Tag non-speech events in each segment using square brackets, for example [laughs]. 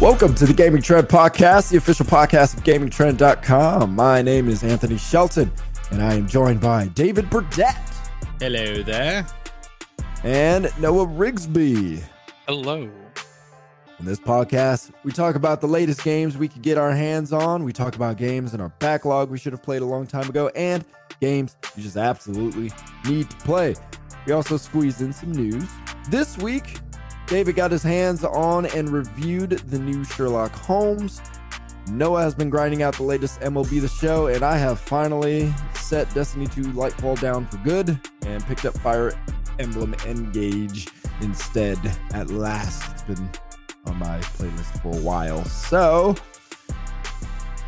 Welcome to the Gaming Trend Podcast, the official podcast of GamingTrend.com. My name is Anthony Shelton, and I am joined by David Burdette Hello there. and Noah Rigsby. Hello. In this podcast, we talk about the latest games we could get our hands on. We talk about games in our backlog we should have played a long time ago, and games you just absolutely need to play. We also squeeze in some news. This week, David got his hands on and reviewed the new Sherlock Holmes. Noah has been grinding out the latest MLB The Show, and I have finally set Destiny 2 Lightfall down for good and picked up Fire Emblem Engage instead at last. It's been on my playlist for a while. So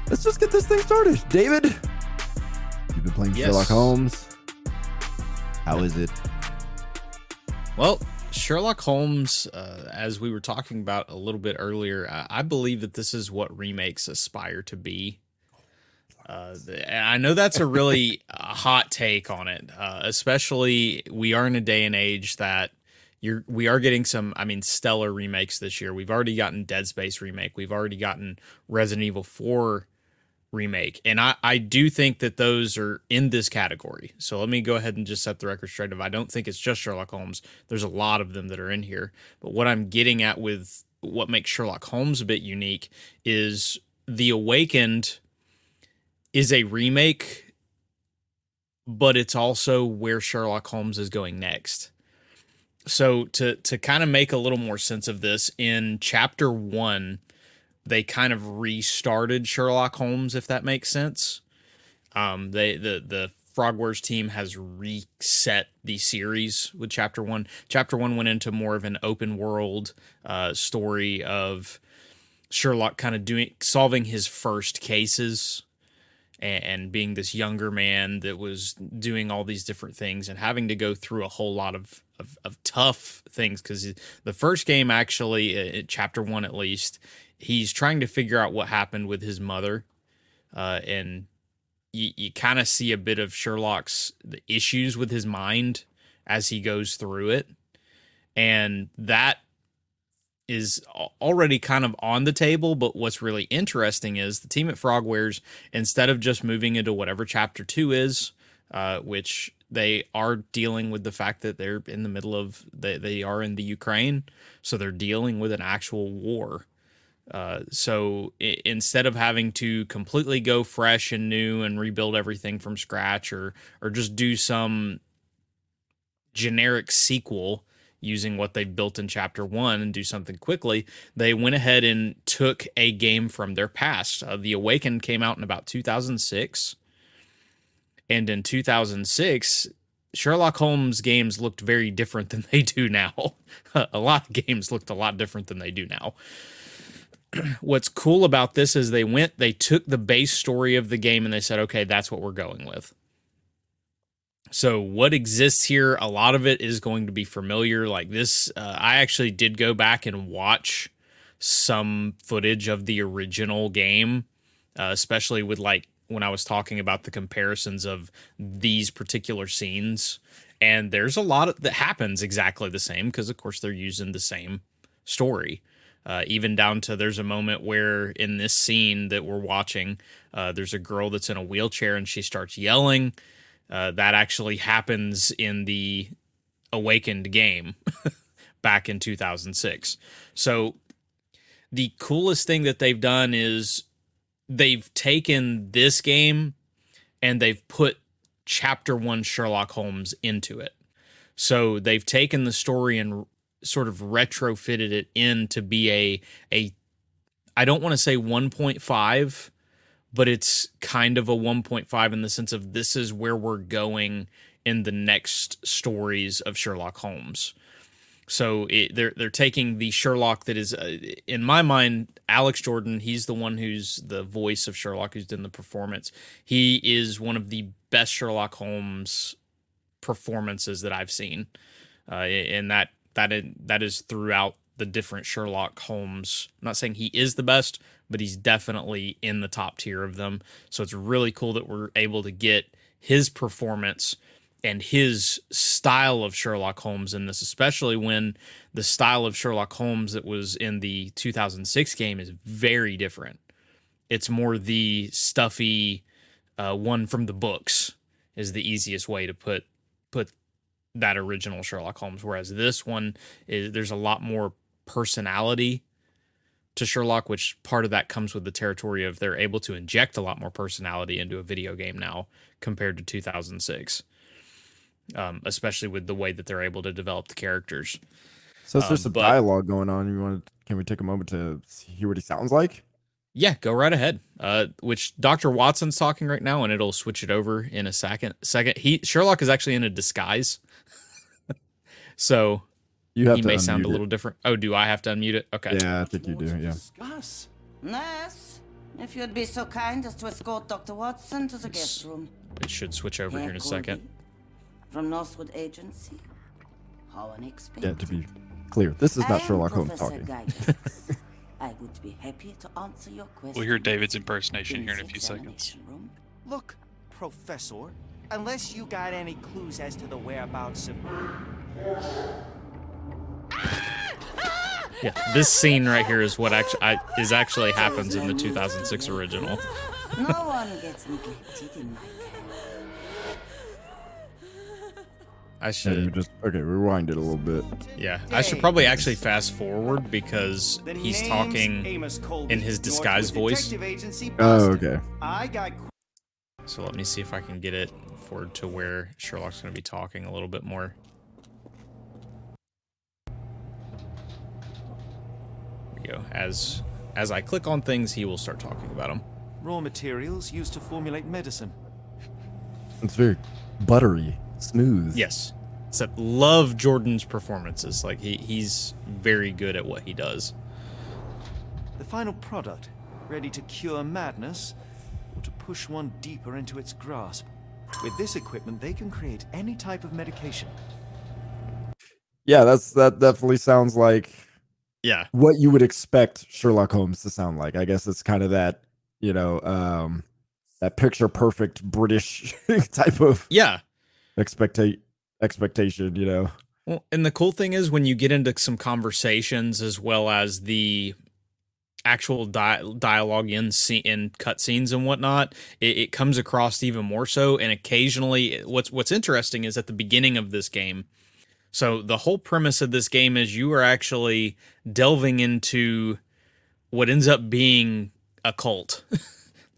let's just get this thing started. David, you've been playing Yes. Sherlock Holmes. How is it? Well, Sherlock Holmes, uh, as we were talking about a little bit earlier, I, I believe that this is what remakes aspire to be. Uh, and I know that's a really [laughs] uh, hot take on it, uh, especially we are in a day and age that you're we are getting some, I mean, stellar remakes this year. We've already gotten Dead Space remake. We've already gotten Resident Evil 4 remake. And I, I do think that those are in this category. So let me go ahead and just set the record straight of I don't think it's just Sherlock Holmes. There's a lot of them that are in here. But what I'm getting at with what makes Sherlock Holmes a bit unique is The Awakened is a remake, but it's also where Sherlock Holmes is going next. So to to kind of make a little more sense of this, in chapter one, they kind of restarted Sherlock Holmes, if that makes sense. Um, they the the Frogwares team has reset the series with chapter one. Chapter one went into more of an open world uh, story of Sherlock kind of doing solving his first cases and, and being this younger man that was doing all these different things and having to go through a whole lot of of, of tough things because the first game actually uh, chapter one at least he's trying to figure out what happened with his mother uh, and you, you kind of see a bit of sherlock's issues with his mind as he goes through it and that is already kind of on the table but what's really interesting is the team at frogwares instead of just moving into whatever chapter 2 is uh, which they are dealing with the fact that they're in the middle of they, they are in the ukraine so they're dealing with an actual war uh, so instead of having to completely go fresh and new and rebuild everything from scratch or or just do some generic sequel using what they've built in chapter one and do something quickly, they went ahead and took a game from their past. Uh, the Awakened came out in about 2006. And in 2006, Sherlock Holmes games looked very different than [laughs] they do now. [laughs] a lot of games looked a lot different than they do now. [clears throat] What's cool about this is they went, they took the base story of the game and they said, okay, that's what we're going with. So what exists here, a lot of it is going to be familiar. Like this, uh, I actually did go back and watch some footage of the original game, uh, especially with like when I was talking about the comparisons of these particular scenes. And there's a lot of, that happens exactly the same because, of course, they're using the same story. Uh, even down to there's a moment where in this scene that we're watching, uh, there's a girl that's in a wheelchair and she starts yelling. Uh, that actually happens in the Awakened game [laughs] back in 2006. So the coolest thing that they've done is they've taken this game and they've put chapter 1 Sherlock Holmes into it. So they've taken the story and sort of retrofitted it in to be a a I don't want to say 1.5 but it's kind of a 1.5 in the sense of this is where we're going in the next stories of Sherlock Holmes. So it, they're they're taking the Sherlock that is, uh, in my mind, Alex Jordan. He's the one who's the voice of Sherlock, who's done the performance. He is one of the best Sherlock Holmes performances that I've seen, uh, and that that is, that is throughout the different Sherlock Holmes. I'm not saying he is the best, but he's definitely in the top tier of them. So it's really cool that we're able to get his performance and his style of Sherlock Holmes in this, especially when the style of Sherlock Holmes that was in the 2006 game is very different. It's more the stuffy uh, one from the books is the easiest way to put put that original Sherlock Holmes. Whereas this one is there's a lot more personality to Sherlock, which part of that comes with the territory of they're able to inject a lot more personality into a video game now compared to 2006 um, especially with the way that they're able to develop the characters. So um, there's some dialogue going on. You want? To, can we take a moment to hear what he sounds like? Yeah, go right ahead. Uh, which Doctor Watson's talking right now, and it'll switch it over in a second. Second, he Sherlock is actually in a disguise, so you have he may sound a little it. different. Oh, do I have to unmute it? Okay. Yeah, I think you do. Yeah. Discuss. Yes, if you'd be so kind as to escort Doctor Watson to the guest room. It should switch over here in a second from Northwood Agency. How unexpected. Yeah, to be clear, this is not Sherlock Holmes talking. [laughs] I would be happy to answer your question. We'll hear David's impersonation here in a few seconds. Room. Look, Professor, unless you got any clues as to the whereabouts of. Yeah, this scene right here is what actually I, is actually happens in the 2006 original. no one gets neglected in my I should yeah, just okay. Rewind it a little bit. Yeah, I should probably actually fast forward because he's talking in his disguise voice. Oh, okay. So let me see if I can get it forward to where Sherlock's going to be talking a little bit more. There we go. As as I click on things, he will start talking about them. Raw materials used to formulate medicine. It's very buttery smooth. Yes. Except love Jordan's performances. Like he he's very good at what he does. The final product, ready to cure madness or to push one deeper into its grasp. With this equipment, they can create any type of medication. Yeah, that's that definitely sounds like yeah what you would expect Sherlock Holmes to sound like. I guess it's kind of that you know um that picture perfect British [laughs] type of yeah expectate expectation, you know. Well, and the cool thing is when you get into some conversations as well as the actual di- dialogue in in cutscenes and whatnot, it, it comes across even more so. And occasionally, what's what's interesting is at the beginning of this game. So the whole premise of this game is you are actually delving into what ends up being a cult. [laughs]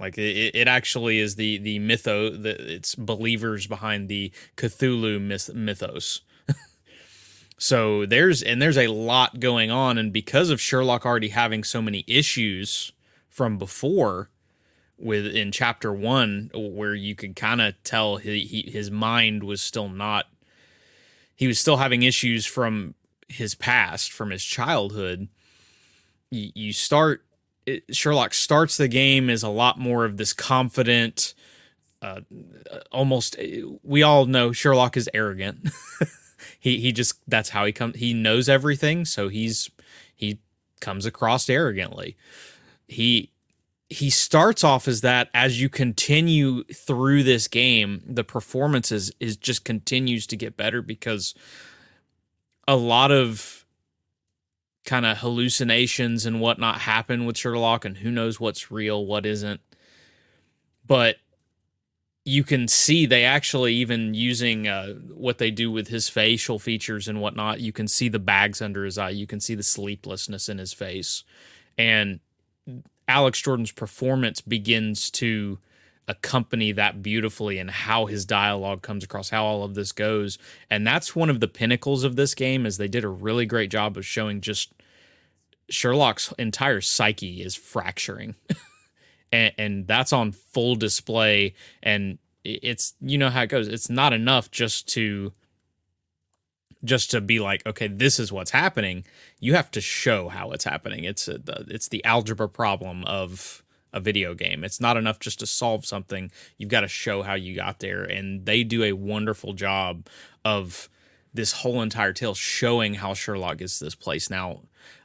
Like it, it actually is the the mytho that it's believers behind the Cthulhu myth, mythos. So there's and there's a lot going on, and because of Sherlock already having so many issues from before, with in chapter one, where you could kind of tell he, he, his mind was still not, he was still having issues from his past, from his childhood. You, you start it, Sherlock starts the game as a lot more of this confident, uh, almost. We all know Sherlock is arrogant. [laughs] he he just that's how he comes. He knows everything, so he's he comes across arrogantly. He he starts off as that as you continue through this game the performance is, is just continues to get better because a lot of kind of hallucinations and whatnot happen with Sherlock, and who knows what's real, what isn't. But you can see they actually even using uh, what they do with his facial features and whatnot. You can see the bags under his eye. You can see the sleeplessness in his face, and Alex Jordan's performance begins to accompany that beautifully and how his dialogue comes across how all of this goes and that's one of the pinnacles of this game is they did a really great job of showing just Sherlock's entire psyche is fracturing [laughs] and, and that's on full display and it's you know how it goes it's not enough just to just to be like okay this is what's happening you have to show how it's happening it's uh, a, it's the algebra problem of a video game. It's not enough just to solve something. You've got to show how you got there. And they do a wonderful job of this whole entire tale showing how Sherlock gets this place. Now,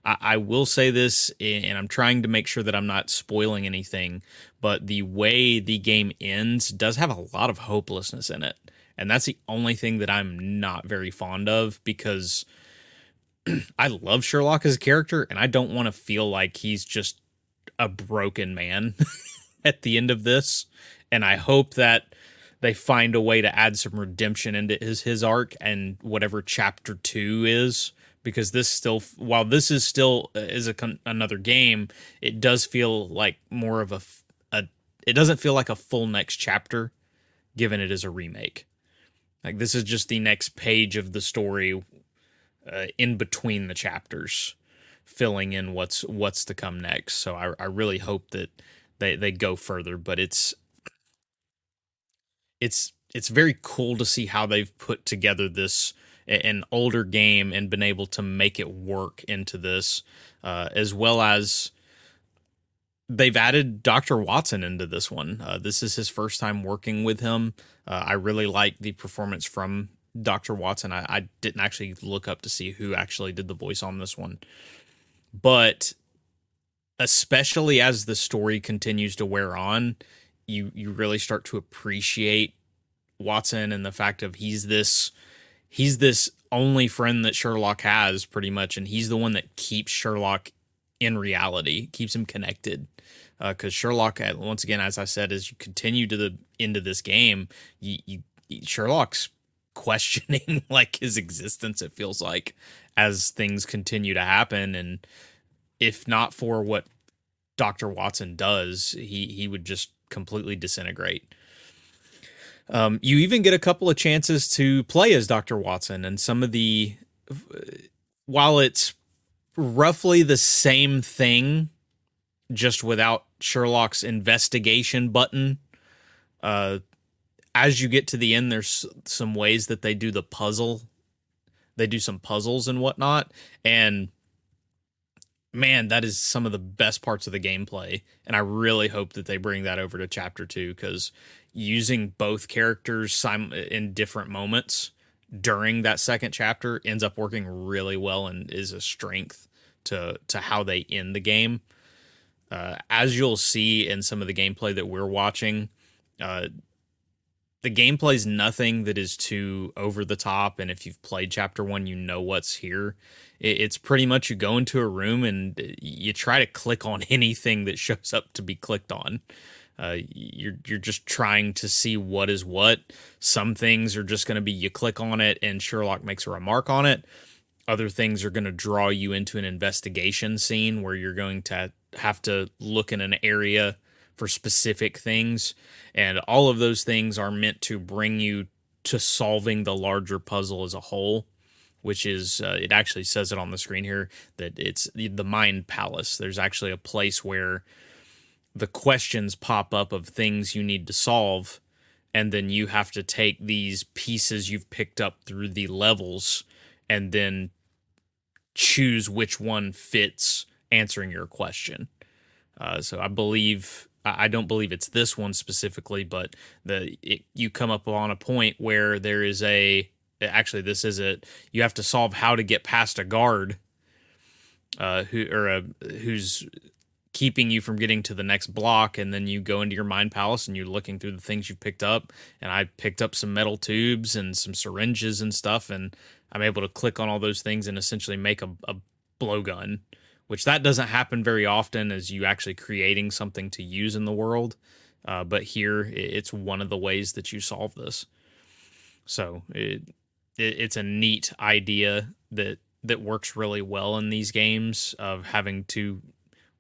I, I, will say this, and I'm trying to make sure that I'm not spoiling anything, but the way the game ends does have a lot of hopelessness in it. And that's the only thing that I'm not very fond of because [clears throat] I love Sherlock as a character and I don't want to feel like he's just a broken man [laughs] at the end of this. And I hope that they find a way to add some redemption into his his arc and whatever chapter 2 is because this still while this is still uh, is a another game, it does feel like more of a a it doesn't feel like a full next chapter given it is a remake. Like this is just the next page of the story uh, in between the chapters, filling in what's what's to come next. So I, I really hope that they they go further. But it's it's it's very cool to see how they've put together this an older game and been able to make it work into this, uh, as well as they've added Dr. Watson into this one. Uh, this is his first time working with him. Uh, I really like the performance from Dr. Watson. I, I, didn't actually look up to see who actually did the voice on this one, but especially as the story continues to wear on, you you really start to appreciate Watson and the fact of he's this he's this only friend that Sherlock has pretty much, and he's the one that keeps Sherlock in reality, keeps him connected. Because uh, Sherlock, once again, as I said, as you continue to the end of this game, you, you Sherlock's [laughs] questioning like his existence. It feels like as things continue to happen, and if not for what Doctor Watson does, he he would just completely disintegrate. Um, you even get a couple of chances to play as Dr. Watson, and some of the, while it's roughly the same thing, just without Sherlock's investigation button, uh, as you get to the end, there's some ways that they do the puzzle. They do some puzzles and whatnot, and man, that is some of the best parts of the gameplay. And I really hope that they bring that over to chapter two because using both characters sim- in different moments during that second chapter ends up working really well and is a strength to to how they end the game. Uh, as you'll see in some of the gameplay that we're watching, uh, the gameplay is nothing that is too over the top. And if you've played chapter one, you know what's here. It, it's pretty much you go into a room and you try to click on [laughs] anything that shows up to be clicked on. Uh, you're you're just trying to see what is what. Some things are just going to be you click on it and Sherlock makes a remark on it. Other things are going to draw you into an investigation scene where you're going to have to look in an area for specific things, and all of those things are meant to bring you to solving the larger puzzle as a whole. Which is, uh, it actually says it on the screen here that it's the, the Mind Palace. There's actually a place where the questions pop up of things you need to solve and then you have to take these pieces you've picked up through the levels and then choose which one fits answering your question. Uh, so I believe I don't believe it's this one specifically, but the it, you come up on a point where there is a actually this is it. You have to solve how to get past a guard uh, who or a who's keeping you from getting to the next block and then you go into your mind palace and you're looking through the things you've picked up. And i picked up some metal tubes and some syringes and stuff and i'm able to click on all those things and essentially make a, a blowgun which that doesn't happen very often as you actually creating something to use in the world. Uh, but here it's one of the ways that you solve this. So it, it it's a neat idea that that works really well in these games of having to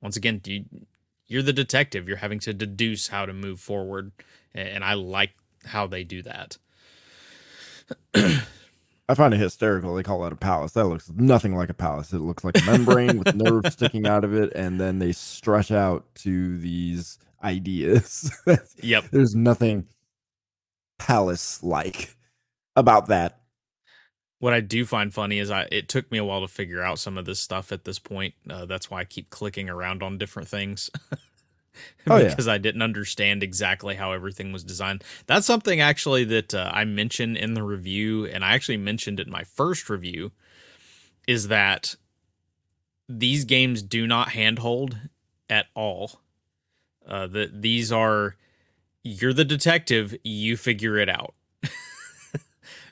once again, you, you're the detective. You're having to deduce how to move forward, and I like how they do that. [clears throat] I find it hysterical. They call that a palace. That looks nothing like a palace. It looks like a membrane with [laughs] nerves sticking out of it, and then they stretch out to these ideas. [laughs] yep. There's nothing palace like about that what I do find funny is I it took me a while to figure out some of this stuff at this point. Uh, that's why I keep clicking around on different things. [laughs] oh, because yeah. I didn't understand exactly how everything was designed. That's something actually that uh, I mentioned in the review, and I actually mentioned it in my first review, is that these games do not handhold at all. Uh, that these are you're the detective, you figure it out. [laughs]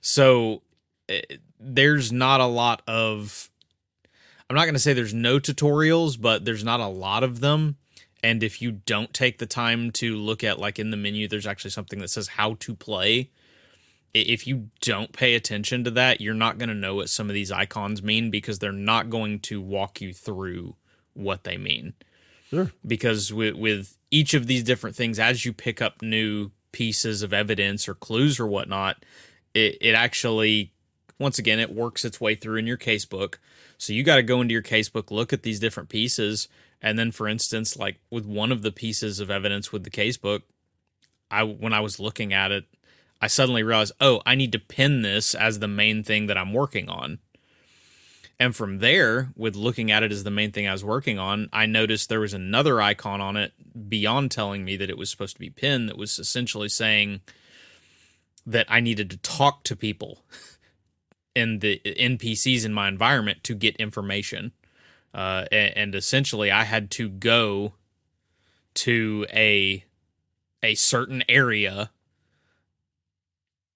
So eh, there's not a lot of I'm not going to say there's no tutorials, but there's not a lot of them. And if you don't take the time to look at like in the menu there's actually something that says how to play, if you don't pay attention to that, you're not going to know what some of these icons mean because they're not going to walk you through what they mean. Sure. Because with with each of these different things as you pick up new pieces of evidence or clues or whatnot, it, it actually once again it works its way through in your casebook. So you got to go into your casebook, look at these different pieces, and then for instance, like with one of the pieces of evidence with the casebook, I when I was looking at it, I suddenly realized, oh, I need to pin this as the main thing that I'm working on. And from there, with looking at it as the main thing I was working on, I noticed there was another icon on it beyond telling me that it was supposed to be pinned that was essentially saying that I needed to talk to people [laughs] in the NPCs in my environment to get information. Uh, and, and essentially, I had to go to a a certain area.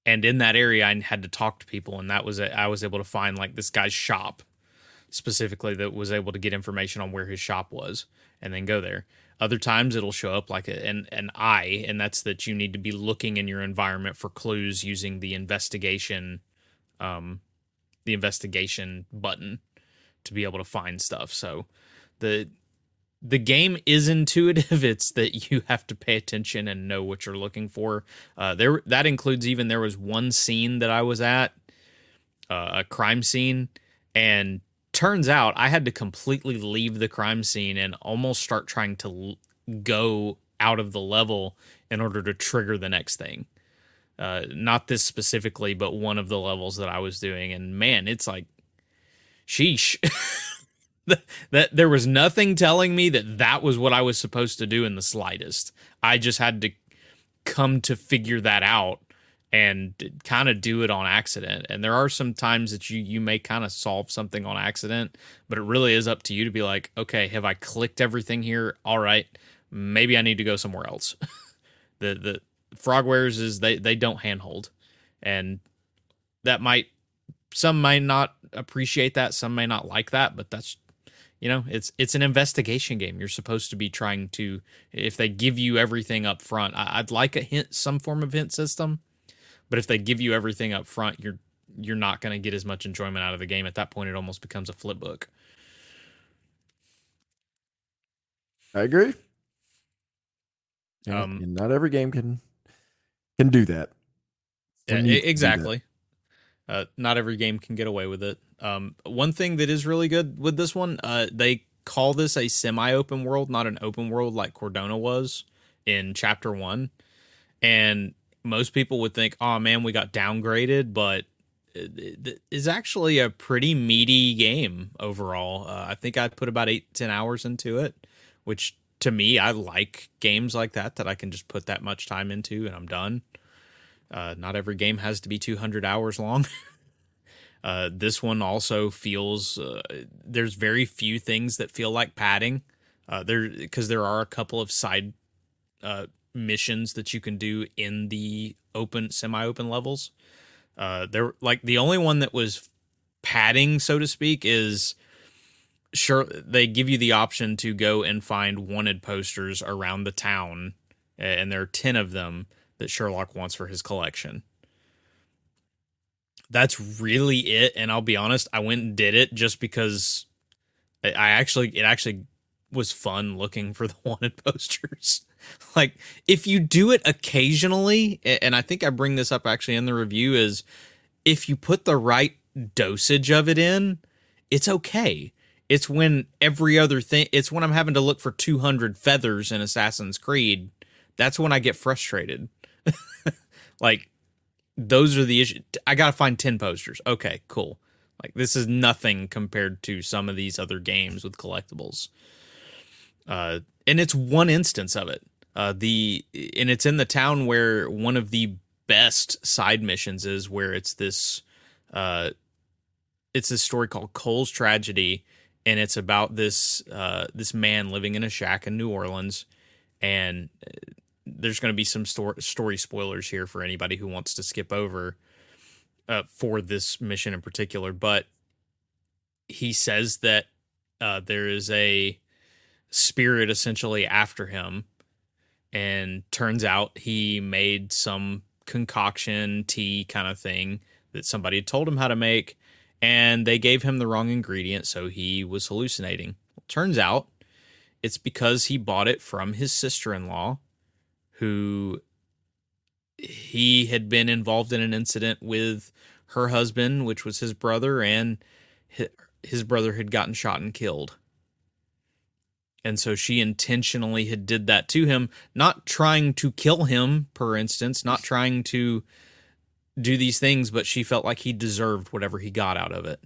And in that area i had to talk to people. And that was i was able to find like this guy's shop specifically that was able to get information on where his shop was and then go there. Other times it'll show up like a, an, an eye and that's that you need to be looking in your environment for clues using the investigation um the investigation button to be able to find stuff so the the game is intuitive. [laughs] It's that you have to pay attention and know what you're looking for. Uh, there, that includes even there was one scene that I was at, uh, a crime scene, and turns out I had to completely leave the crime scene and almost start trying to l- go out of the level in order to trigger the next thing. Uh, not this specifically, but one of the levels that I was doing, and man, it's like, sheesh. [laughs] that there was nothing telling me that that was what I was supposed to do in the slightest. I just had to come to figure that out and kind of do it on accident. And there are some times that you you may kind of solve something on accident, but it really is up to you to be like, okay, have I clicked everything here? All right, maybe I need to go somewhere else. [laughs] the the frogwares is they they don't handhold, and that might some might not appreciate that, some may not like that, but that's you know it's it's an investigation game. You're supposed to be trying to if they give you everything up front I, would like a hint some form of hint system but if they give you everything up front you're you're not going to get as much enjoyment out of the game. At that point it almost becomes a flip book. I agree. Um, and not every game can can do that yeah, exactly uh, not every game can get away with it. Um, one thing that is really good with this one, uh, they call this a semi-open world, not an open world like Cordona was in Chapter One. And most people would think, "Oh man, we got downgraded," but it is actually a pretty meaty game overall. Uh, I think I put about eight ten hours into it, which to me, I like games like that that I can just put that much time into and I'm done. Uh, not every game has to be 200 hours long. [laughs] uh, this one also feels uh, there's very few things that feel like padding. Uh, there because there are a couple of side uh, missions that you can do in the open semi-open levels. Uh, there like the only one that was padding, so to speak, is sure they give you the option to go and find wanted posters around the town, and there are ten of them that Sherlock wants for his collection. That's really it. And I'll be honest, I went and did it just because I actually, it actually was fun looking for the [laughs] wanted posters. [laughs] like, if you do it occasionally, and I think I bring this up actually in the review, is if you put the right dosage of it in, it's okay. It's when every other thing, it's when I'm having to look for 200 feathers in Assassin's Creed. That's when I get frustrated [laughs] like those are the issues. I gotta find ten posters. Okay, cool. Like this is nothing compared to some of these other games with collectibles. Uh, and it's one instance of it. Uh, the and it's in the town where one of the best side missions is, where it's this, uh, it's this story called Cole's Tragedy, and it's about this uh, this man living in a shack in New Orleans, and there's going to be some story, spoilers here for anybody who wants to skip over. uh, for this mission in particular, but he says that uh, there is a spirit essentially after him, and turns out he made some concoction tea kind of thing that somebody told him how to make, and they gave him the wrong ingredient, so he was hallucinating. Turns out it's because he bought it from his sister in law, who he had been involved in an incident with her husband, which was his brother, and his brother had gotten shot and killed. And so she intentionally had did that to him, not trying to kill him, per instance, not trying to do these things, but she felt like he deserved whatever he got out of it.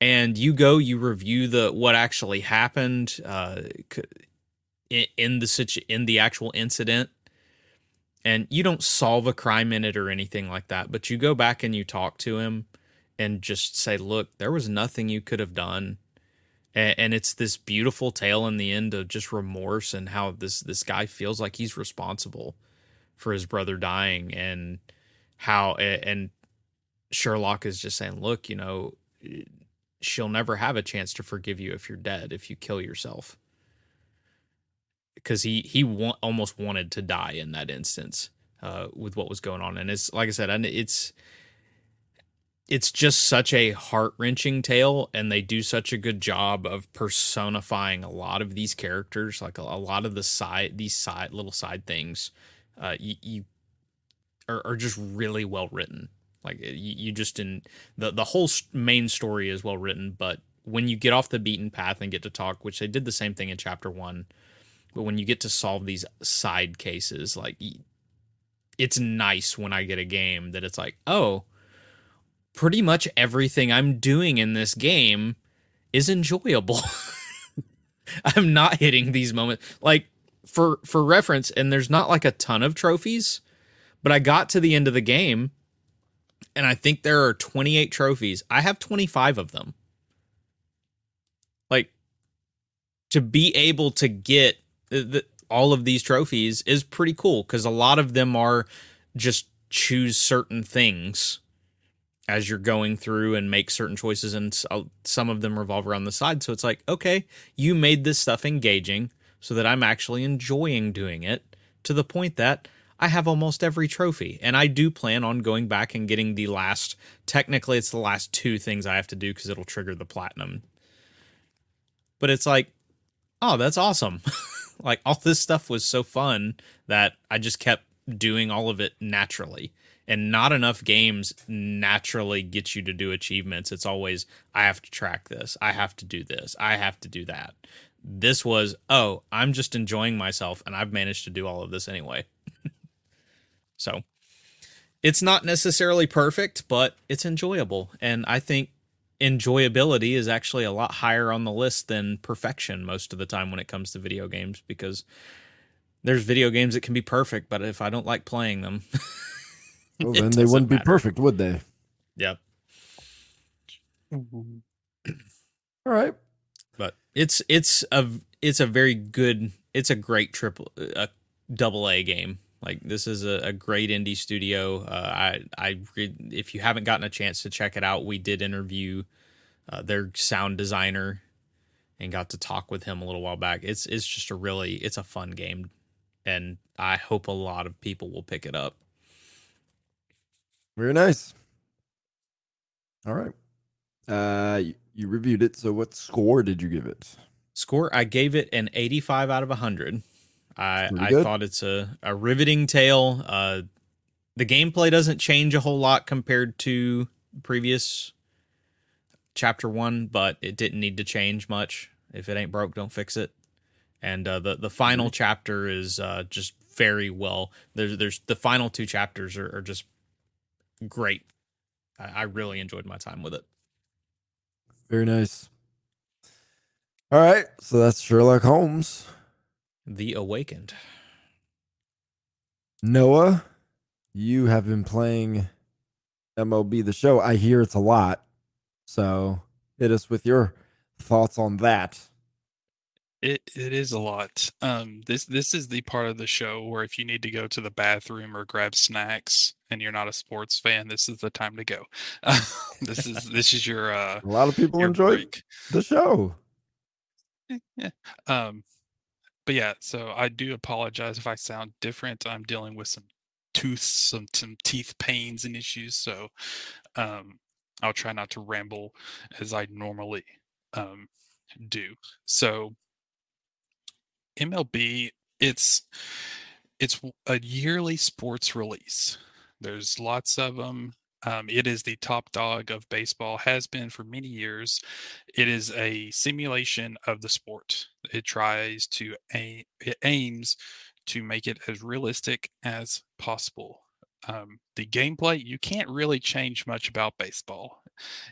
And you go, you review the what actually happened uh, in, the situ- in the actual incident, and you don't solve a crime in it or anything like that. But you go back and you talk to him, and just say, "Look, there was nothing you could have done." and, it's this beautiful tale in the end of just remorse and how this this guy feels like he's responsible for his brother dying and how and Sherlock is just saying, "Look, you know, she'll never have a chance to forgive you if you're dead if you kill yourself." Because he he wa- almost wanted to die in that instance uh, with what was going on, and it's like I said, and it's it's just such a heart wrenching tale, and they do such a good job of personifying a lot of these characters, like a, a lot of the side these side little side things. Uh, you, you are, are, just really well written. Like you, you just in the the whole main story is well written, but when you get off the beaten path and get to talk, which they did the same thing in chapter one, but when you get to solve these side cases, like it's nice when I get a game that it's like, oh pretty much everything I'm doing in this game is enjoyable. [laughs] I'm not hitting these moments like for for reference and there's not like a ton of trophies, but I got to the end of the game and I think there are 28 trophies. I have 25 of them. Like to be able to get the, all of these trophies is pretty cool cuz a lot of them are just choose certain things as you're going through and make certain choices and uh, some of them revolve around the side so it's like okay you made this stuff engaging so that i'm actually enjoying doing it to the point that i have almost every trophy. And i do plan on going back and getting the last technically it's the last two things i have to do because it'll trigger the platinum. But it's like oh that's awesome. [laughs] Like all this stuff was so fun that i just kept doing all of it naturally. And not enough games naturally get you to do achievements. It's always I have to track this, I have to do this, I have to do that. This was oh, I'm just enjoying myself and I've managed to do all of this anyway. [laughs] so, it's not necessarily perfect, but it's enjoyable and I think enjoyability is actually a lot higher on the list than perfection most of the time when it comes to video games because there's video games that can be perfect, but if I don't like playing them, [laughs] Well, then they wouldn't matter. be perfect, would they? Yep. Mm-hmm. All right. But it's it's a it's a very good it's a great triple a double A game. Like this is a, a great indie studio. Uh, I I if you haven't gotten a chance to check it out, we did interview uh, their sound designer and got to talk with him a little while back. It's it's just a really it's a fun game, and I hope a lot of people will pick it up. Very nice. All right. Uh, you, you reviewed it. So, what score did you give it? Score, I gave it an 85 out of 100. I, I thought it's a, a riveting tale. Uh, the gameplay doesn't change a whole lot compared to previous chapter one, but it didn't need to change much. If it ain't broke, don't fix it. And uh, the the final mm-hmm. chapter is uh, just very well. There's there's the final two chapters are, are just great. I, I really enjoyed my time with it. Very nice. All right, so that's Sherlock Holmes. The Awakened. Noah, you have been playing MLB the show. I hear it's a lot. So hit us with your thoughts on that. It it is a lot. Um, this this is the part of the show where if you need to go to the bathroom or grab snacks and you're not a sports fan, this is the time to go. [laughs] this is [laughs] this is your uh A lot of people enjoy break. the show. Eh, Yeah. Um, but yeah, so I do apologize if I sound different. I'm dealing with some tooth, some some teeth pains and issues, so um, I'll try not to ramble as I normally um, do. So MLB, it's it's a yearly sports release. There's lots of them. Um, it is the top dog of baseball, has been for many years. It is a simulation of the sport. It tries to aim, it aims to make it as realistic as possible. Um, the gameplay, you can't really change much about baseball.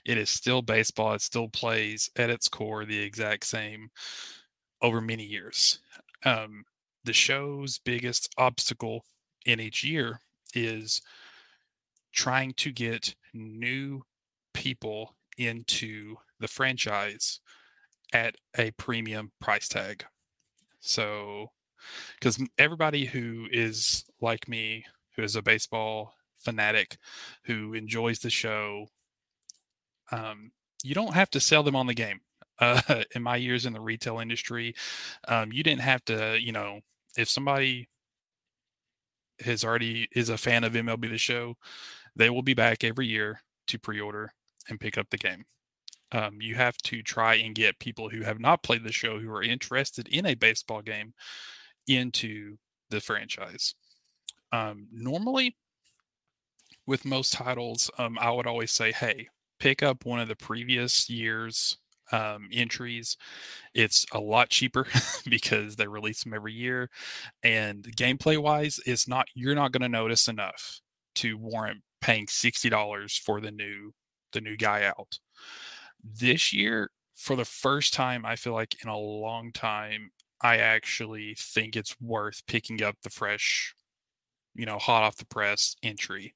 It is still baseball. It still plays at its core the exact same over many years. Um, the show's biggest obstacle in each year is trying to get new people into the franchise at a premium price tag. So, because everybody who is like me, who is a baseball fanatic, who enjoys the show, um, you don't have to sell them on the game. Uh, [laughs] in my years in the retail industry, um, you didn't have to, you know, if somebody has already is a fan of MLB the show, they will be back every year to pre-order and pick up the game. Um, you have to try and get people who have not played the show who are interested in a baseball game into the franchise. Um, normally, with most titles, um, I would always say, "Hey, pick up one of the previous year's um, entries. It's a lot cheaper [laughs] because they release them every year, and gameplay wise, it's not you're not going to notice enough to warrant paying sixty dollars for the new the new guy out. This year, for the first time, I feel like in a long time, I actually think it's worth picking up the fresh, you know, hot off the press entry.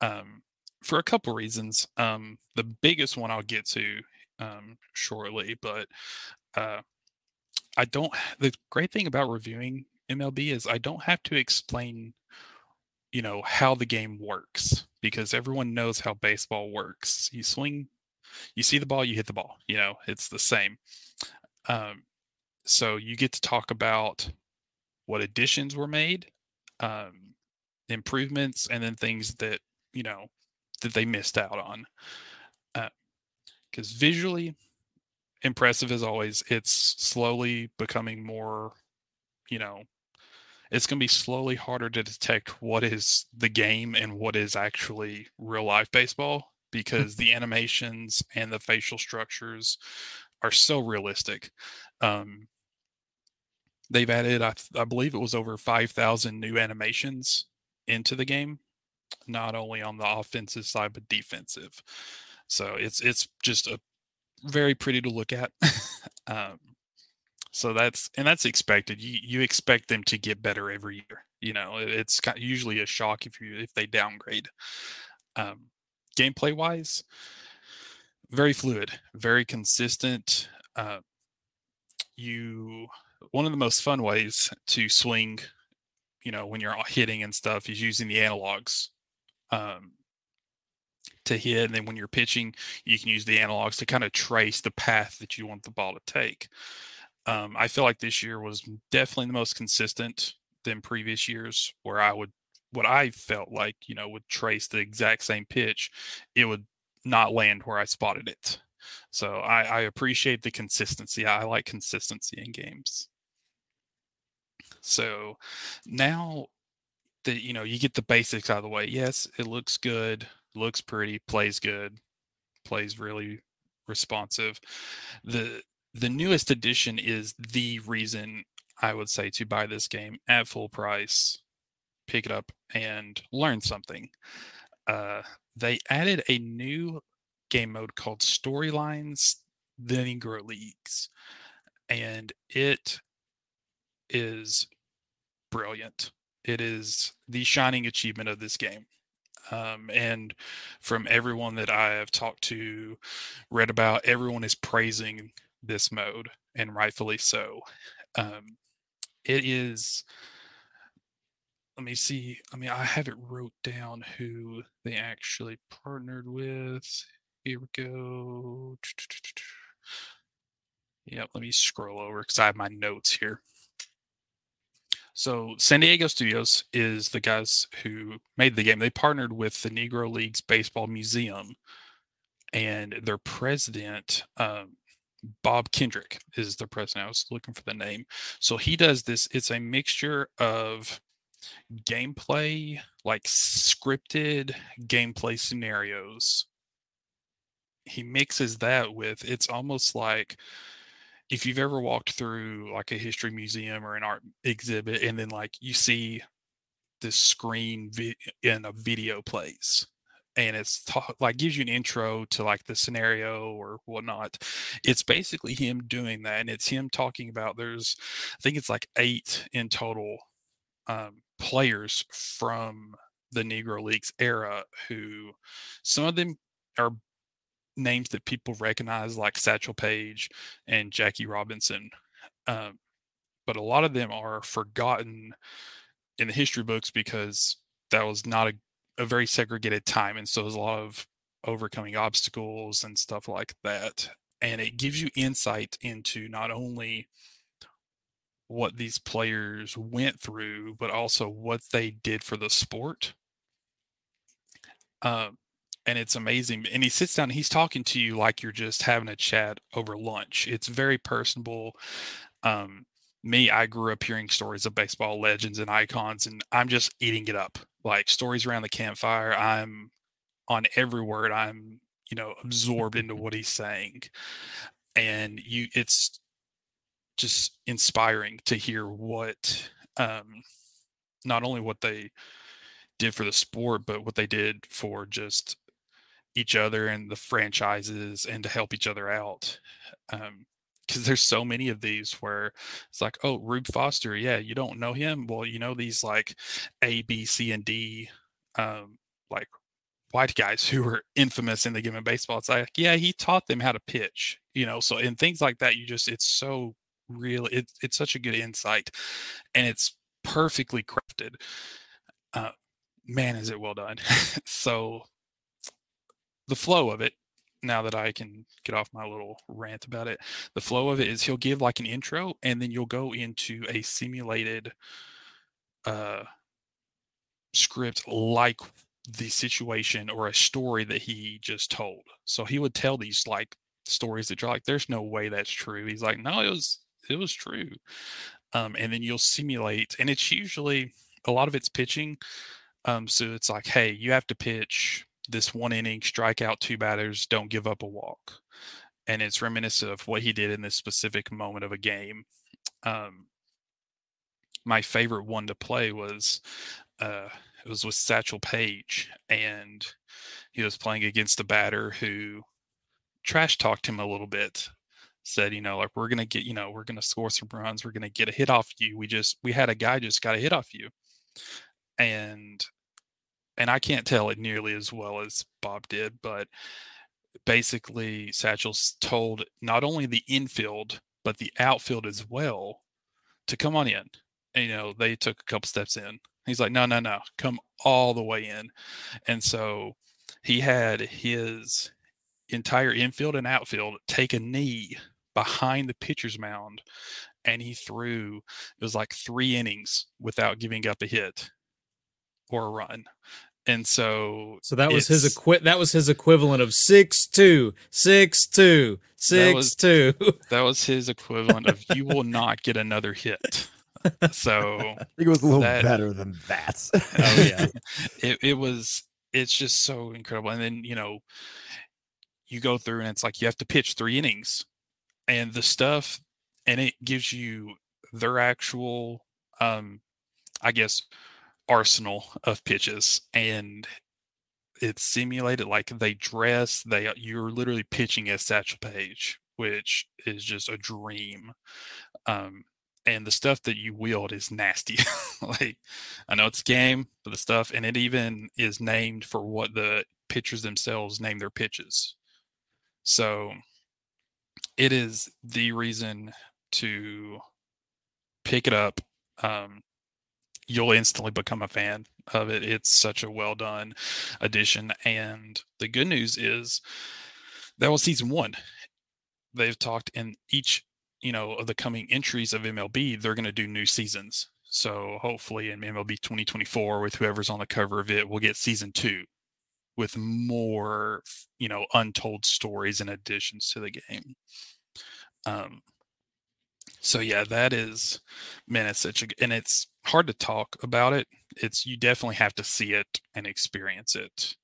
Um, for a couple reasons. Um, the biggest one I'll get to um, shortly, but uh, I don't. The great thing about reviewing MLB is I don't have to explain, you know, how the game works because everyone knows how baseball works. You swing, you see the ball, you hit the ball. You know, it's the same. Um, so you get to talk about what additions were made, um, improvements, and then things that you know that they missed out on. Because visually impressive as always, it's slowly becoming more, you know, it's going to be slowly harder to detect what is the game and what is actually real life baseball because [laughs] the animations and the facial structures are so realistic. Um, they've added, I, I believe it was over 5,000 new animations into the game, not only on the offensive side, but defensive. So it's, it's just a very pretty to look at. [laughs] um, so that's and that's expected. You you expect them to get better every year. You know, it- it's usually a shock if you if they downgrade. Um, gameplay wise, very fluid, very consistent. Uh, you one of the most fun ways to swing, you know, when you're hitting and stuff is using the analogs. Um, to hit, and then when you're pitching, you can use the analogs to kind of trace the path that you want the ball to take. Um, I feel like this year was definitely the most consistent than previous years, where I would what I felt like you know would trace the exact same pitch, it would not land where I spotted it. So I, I appreciate the consistency. I like consistency in games. So now that you know you get the basics out of the way. Yes, it looks good, looks pretty, plays good, plays really responsive. The the newest edition is the reason I would say to buy this game at full price, pick it up and learn something. Uh, they added a new game mode called Storylines the Negro Leagues, and it is brilliant. It is the shining achievement of this game. Um, and from everyone that I have talked to, read about, everyone is praising this mode and rightfully so. Um, it is. Let me see. I mean, I have it wrote down who they actually partnered with. Here we go. Yep, let me scroll over because I have my notes here. So San Diego Studios is the guys who made the game. They partnered with the Negro Leagues Baseball Museum, and their president, um, Bob Kendrick, is the president. I was looking for the name. So he does this. It's a mixture of gameplay, like scripted gameplay scenarios. He mixes that with. It's almost like if you've ever walked through like a history museum or an art exhibit and then like you see this screen vi- in a video plays and it's ta- like gives you an intro to like the scenario or whatnot it's basically him doing that and it's him talking about there's i think it's like eight in total um, players from the negro leagues era who some of them are names that people recognize like Satchel Paige and Jackie Robinson. Um, but a lot of them are forgotten in the history books because that was not a, a very segregated time. And so there's a lot of overcoming obstacles and stuff like that. And it gives you insight into not only what these players went through, but also what they did for the sport. Um, and it's amazing. And he sits down and he's talking to you like you're just having a chat over lunch. It's very personable. Um, me, I grew up hearing stories of baseball legends and icons, and I'm just eating it up. Like stories around the campfire, I'm on every word. I'm, you know, absorbed into [laughs] what he's saying. And you it's just inspiring to hear what um not only what they did for the sport, but what they did for just each other and the franchises and to help each other out. Um, because there's so many of these where it's like, oh, Rube Foster, yeah, you don't know him. Well, you know these like A, B, C, and D, um, like white guys who were infamous in the game of baseball. It's like, yeah, he taught them how to pitch, you know. So in things like that, you just it's so real. It, it's such a good insight, and it's perfectly crafted. Uh, man, is it well done. [laughs] so the flow of it now that I can get off my little rant about it, the flow of it is he'll give like an intro and then you'll go into a simulated uh script like the situation or a story that he just told. So he would tell these like stories that you're like, there's no way that's true. He's like, no, it was it was true. Um, and then you'll simulate, and it's usually a lot of it's pitching. Um, so it's like, hey, you have to pitch this one inning, strike out two batters, don't give up a walk. And it's reminiscent of what he did in this specific moment of a game. Um, my favorite one to play was uh, it was with Satchel Paige, and he was playing against a batter who trash talked him a little bit. Said, you know, like we're gonna get, you know, we're gonna score some runs, we're gonna get a hit off you. We just we had a guy just got a hit off you, and and I can't tell it nearly as well as Bob did, but basically Satchel's told not only the infield but the outfield as well to come on in. And, you know, they took a couple steps in. He's like, no, no, no, come all the way in. And so he had his entire infield and outfield take a knee behind the pitcher's mound and he threw it was like three innings without giving up a hit or a run and so so that was his equi- that was his equivalent of six two six two six that was, two. [laughs] That was his equivalent of you will not get another hit. So I think it was a little that, better than that. oh [laughs] yeah, it it was. It's just so incredible. And then you know, you go through and it's like you have to pitch three innings, and the stuff, and it gives you their actual, um, I guess arsenal of pitches and it's simulated like they dress they you're literally pitching as Satchel Paige which is just a dream um and the stuff that you wield is nasty [laughs] like i know it's a game but the stuff and it even is named for what the pitchers themselves name their pitches so it is the reason to pick it up. Um, you'll instantly become a fan of it. It's such a well done addition. And the good news is that was season one. They've talked in each, you know, of the coming entries of MLB, they're going to do new seasons. So hopefully in MLB 2024, with whoever's on the cover of it, we'll get season two with more, you know, untold stories and additions to the game. Um, so yeah, that is, man, it's such a, and it's hard to talk about it. It's you definitely have to see it and experience it,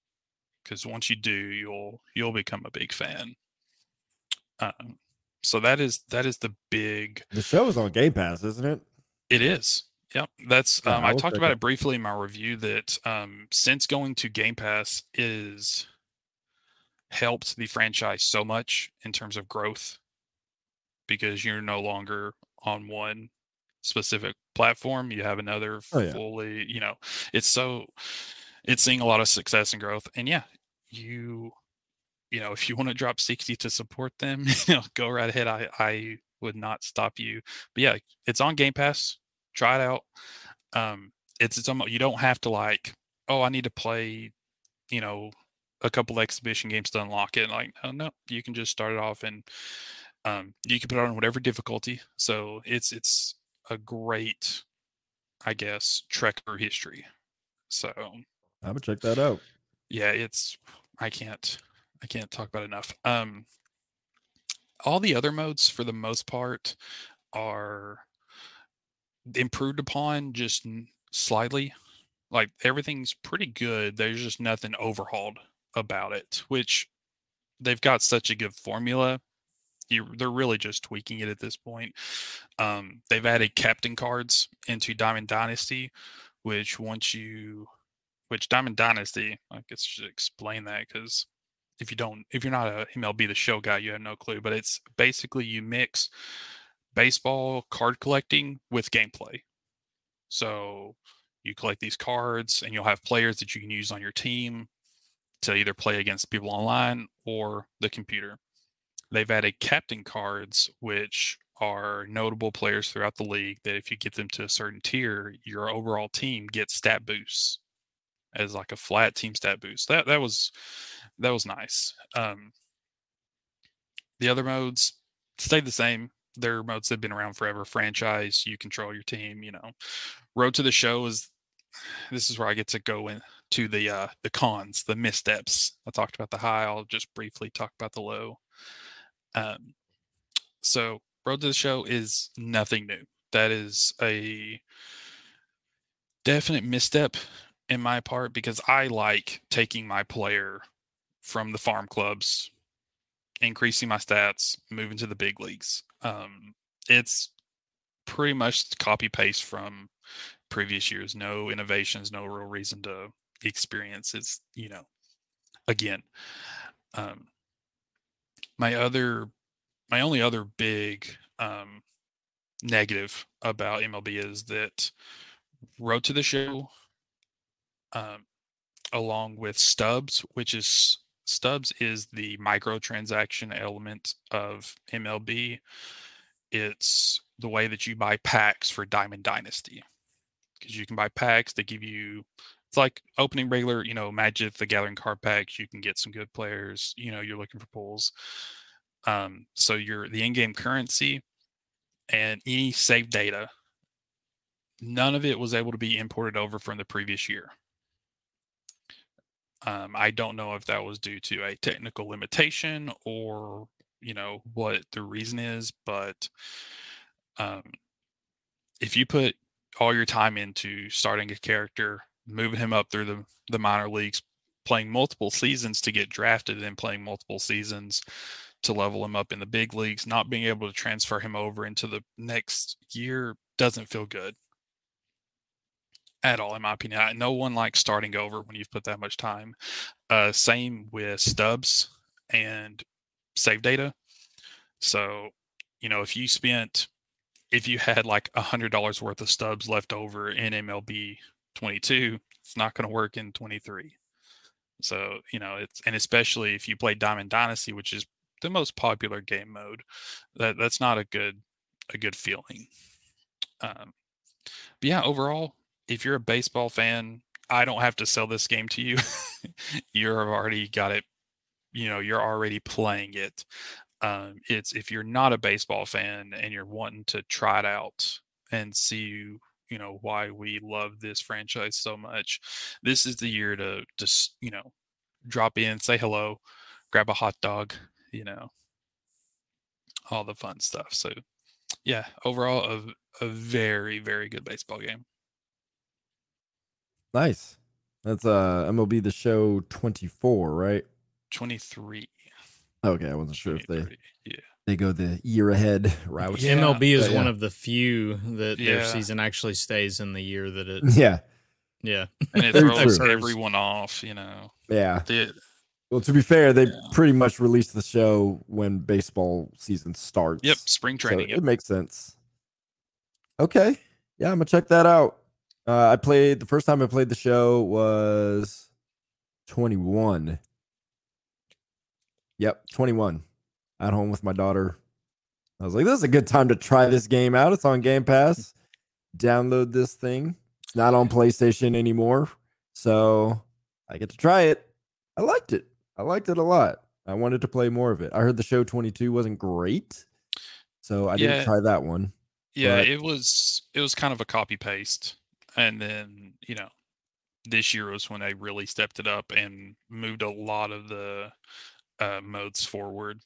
because once you do, you'll you'll become a big fan. Um, so that is that is the big. The show is on Game Pass, isn't it? It is. Yep, that's. Um, I I talked about it. it briefly in my review. That um, since going to Game Pass is helped the franchise so much in terms of growth because you're no longer on one specific platform. You have another Oh, yeah. fully. You know, it's so it's seeing a lot of success and growth. And yeah, you you know, if you want to drop 60 to support them, [laughs] you know, go right ahead. I I would not stop you. But yeah, it's on Game Pass. Try it out. Um it's it's almost you don't have to like, oh, I need to play, you know, a couple exhibition games to unlock it. Like, oh no, you can just start it off and um you can put it on whatever difficulty. So it's it's a great, I guess, trek through history. So I'm gonna check that out. yeah it's i can't i can't talk about it enough um all the other modes for the most part are improved upon just slightly like everything's pretty good there's just nothing overhauled about it which they've got such a good formula you they're really just tweaking it at this point um they've added captain cards into diamond dynasty which once you which Diamond Dynasty, I guess I should explain that because if you don't, if you're not a MLB the Show guy, you have no clue. But it's basically you mix baseball card collecting with gameplay. So you collect these cards, and you'll have players that you can use on your team to either play against people online or the computer. They've added captain cards, which are notable players throughout the league that if you get them to a certain tier, your overall team gets stat boosts as like a flat team stat boost. That that was that was nice. Um, the other modes stayed the same. They're modes have been around forever. Franchise, you control your team. You know, road to the show is. This is where I get to go into the uh, the cons, the missteps. I talked about the high. I'll just briefly talk about the low. Um, so road to the show is nothing new. That is a definite misstep in my part because I like taking my player from the farm clubs, increasing my stats, moving to the big leagues. Um, it's pretty much copy paste from previous years. No innovations, no real reason to experience. It's you know, again, um, my other, my only other big um, negative about MLB is that Road to the Show um, along with Stubs, which is Stubs is the microtransaction element of MLB. It's the way that you buy packs for Diamond Dynasty because you can buy packs that give you. It's like opening regular, you know, Magic the Gathering card packs. You can get some good players. You know, you're looking for pulls. Um, so your the in-game currency and any save data, none of it was able to be imported over from the previous year. Um, I don't know if that was due to a technical limitation or you know what the reason is, but um, if you put all your time into starting a character, moving him up through the the minor leagues, playing multiple seasons to get drafted, and playing multiple seasons to level him up in the big leagues, not being able to transfer him over into the next year doesn't feel good at all, in my opinion. No one likes starting over when you've put that much time. Uh, same with stubs and save data. So, you know, if you spent, if you had like a hundred dollars worth of stubs left over in MLB 22, it's not going to work in 23. So, you know, it's and especially if you play Diamond Dynasty, which is the most popular game mode. That that's not a good a good feeling. Um, but yeah, overall, if you're a baseball fan, I don't have to sell this game to you. [laughs] you've already got it. You know, you're already playing it. Um, it's if you're not a baseball fan and you're wanting to try it out and see you know why we love this franchise so much. This is the year to just you know drop in say hello grab a hot dog you know all the fun stuff. So yeah overall a, a very very good baseball game. Nice. That's uh MLB the Show 24, right? 23 Okay, I wasn't sure if they 23, yeah they go the year ahead [laughs] route. Yeah. MLB is But, one yeah. of the few that their season actually stays in the year that it. [laughs] Yeah, Yeah, and it [laughs] throws true. everyone off you know yeah. The- Well, to be fair, they Yeah. pretty much released the show when baseball season starts. yep spring So training it makes sense. Okay, yeah, I'm gonna check that out. Uh, I played the first time I played the show was 21. Yep, 21. At home with my daughter. I was like, this is a good time to try this game out. It's on Game Pass. Download this thing. It's not on PlayStation anymore. So I get to try it. I liked it. I liked it a lot. I wanted to play more of it. I heard the show 22 wasn't great. So I didn't try that one. Yeah, But- it was it was kind of a copy paste, and then you know, this year was when they really stepped it up and moved a lot of the uh, modes forward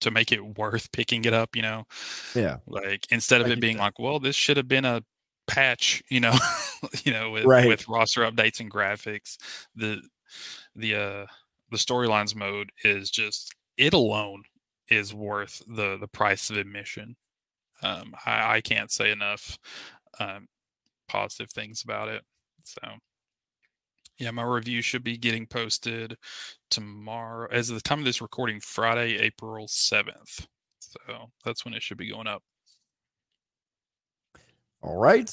to make it worth picking it up. You know, Yeah. like instead of I it being that. like, well, this should have been a patch. You know, [laughs] you know, with Right. with roster updates and graphics, the the uh the storylines mode is just it alone is worth the the price of admission. Um, I, I can't say enough um, positive things about it. So, yeah, my review should be getting posted tomorrow, as of the time of this recording, Friday, April seventh. So that's when it should be going up. All right.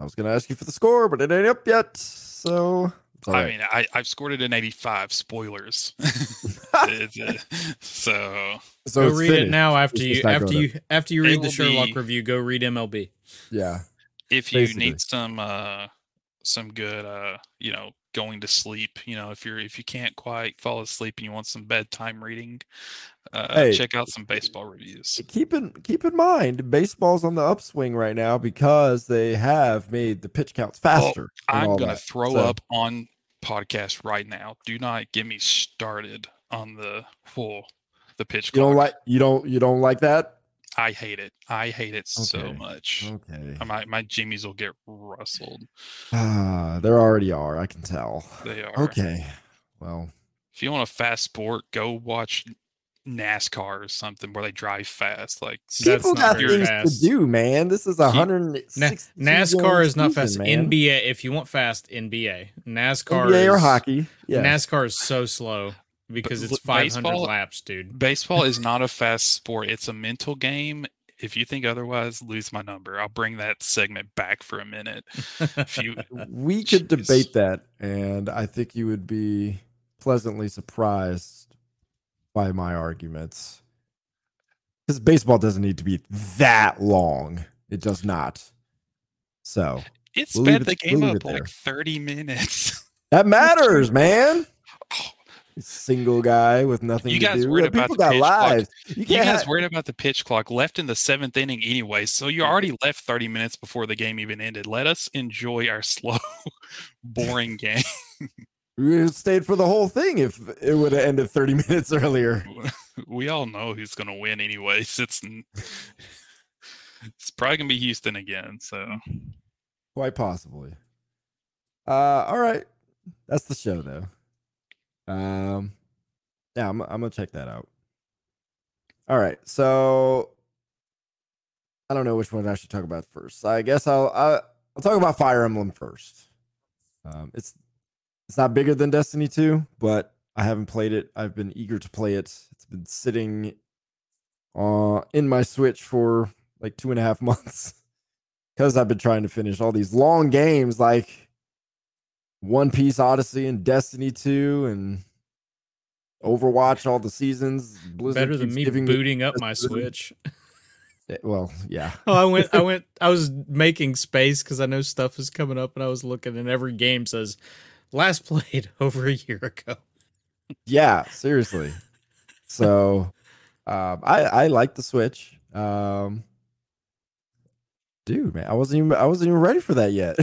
I was going to ask you for the score, but it ain't up yet. So all I right. mean, I, I've scored it an 85. Spoilers. [laughs] It's, uh, so so go it's read it now after It's you after going you after you It read the Sherlock be- review. Go read MLB. Yeah. if you Basically. need some uh some good uh you know going to sleep you know if you're if you can't quite fall asleep and you want some bedtime reading uh Hey. check out some baseball reviews Keep in keep in mind, baseball's on the upswing right now because they have made the pitch counts faster. i'm gonna that. throw So, up on podcast right now do not get me started on the full the pitch You don't like you don't you don't like that? I hate it i hate it so much Okay. Uh, my my jimmies will get rustled Ah, there already are. I can tell. they are Okay. Well, if you want a fast sport, go watch NASCAR or something where they drive fast. Like That's people not got very things fast. to do, man. This is a hundred. Na- NASCAR is not fast. NBA, if you want fast, NBA. NASCAR NBA or hockey. Yeah. NASCAR is so slow because But it's 500 baseball- laps, dude. baseball is not a [laughs] fast sport; it's a mental game. If you think otherwise, lose my number. I'll bring that segment back for a minute. If you, [laughs] we could debate that, and I think you would be pleasantly surprised by my arguments. Because baseball doesn't need to be that long. It does not. So it We'll leave sped the game we'll up like thirty minutes. [laughs] that matters, man. Single guy with nothing You to guys do. worried about People the got pitch clock. lives. You you guys have- worried about the pitch clock left in the seventh inning anyway, so you already left thirty minutes before the game even ended. Let us enjoy our [laughs] slow, boring game. we would have stayed for the whole thing if it would have ended 30 [laughs] minutes earlier. [laughs] we all know who's going to win anyways. It's it's probably going to be Houston again. So Quite possibly. Uh, all right. That's the show, though. Um, yeah, I'm, I'm gonna check that out. All right, so I don't know which one I should talk about first. I guess I'll I, I'll talk about Fire Emblem first. Um, it's it's not bigger than Destiny 2, but I haven't played it. I've been eager to play it. It's been sitting uh in my Switch for like two and a half [laughs] months because I've been trying to finish all these long games like One Piece Odyssey and Destiny 2 and Overwatch all the seasons. Blizzard Better than me booting up my Switch. [laughs] Eh, Well, yeah. Oh, I went, I [laughs] went, I was making space because I know stuff is coming up, and I was looking, and every game says last played [laughs] over a year ago. Yeah, seriously. So, um, I I like the Switch. Um, dude, man, I wasn't even I wasn't even ready for that yet.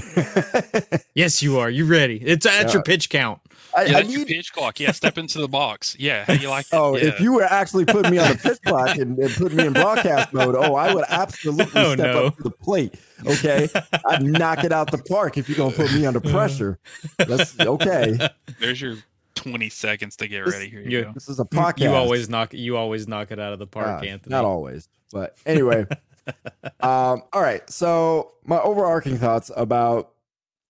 [laughs] Yes, you are. You ready? It's at Yeah. your pitch count. I, Yeah, I that's your need. pitch clock. Yeah, step into the box. Yeah, how you like it? Oh, yeah. if you were actually putting me on the pitch clock and, and putting me in broadcast mode, oh, I would absolutely Oh, step no. up to the plate. Okay, I'd knock it out the park if you're gonna put me under [laughs] pressure. That's okay. There's your 20 seconds to get This- ready. Here you you- go. This is a podcast. You always knock. You always knock it out of the park, Uh, Anthony. Not always, but anyway. [laughs] [laughs] um, all right. So my overarching thoughts about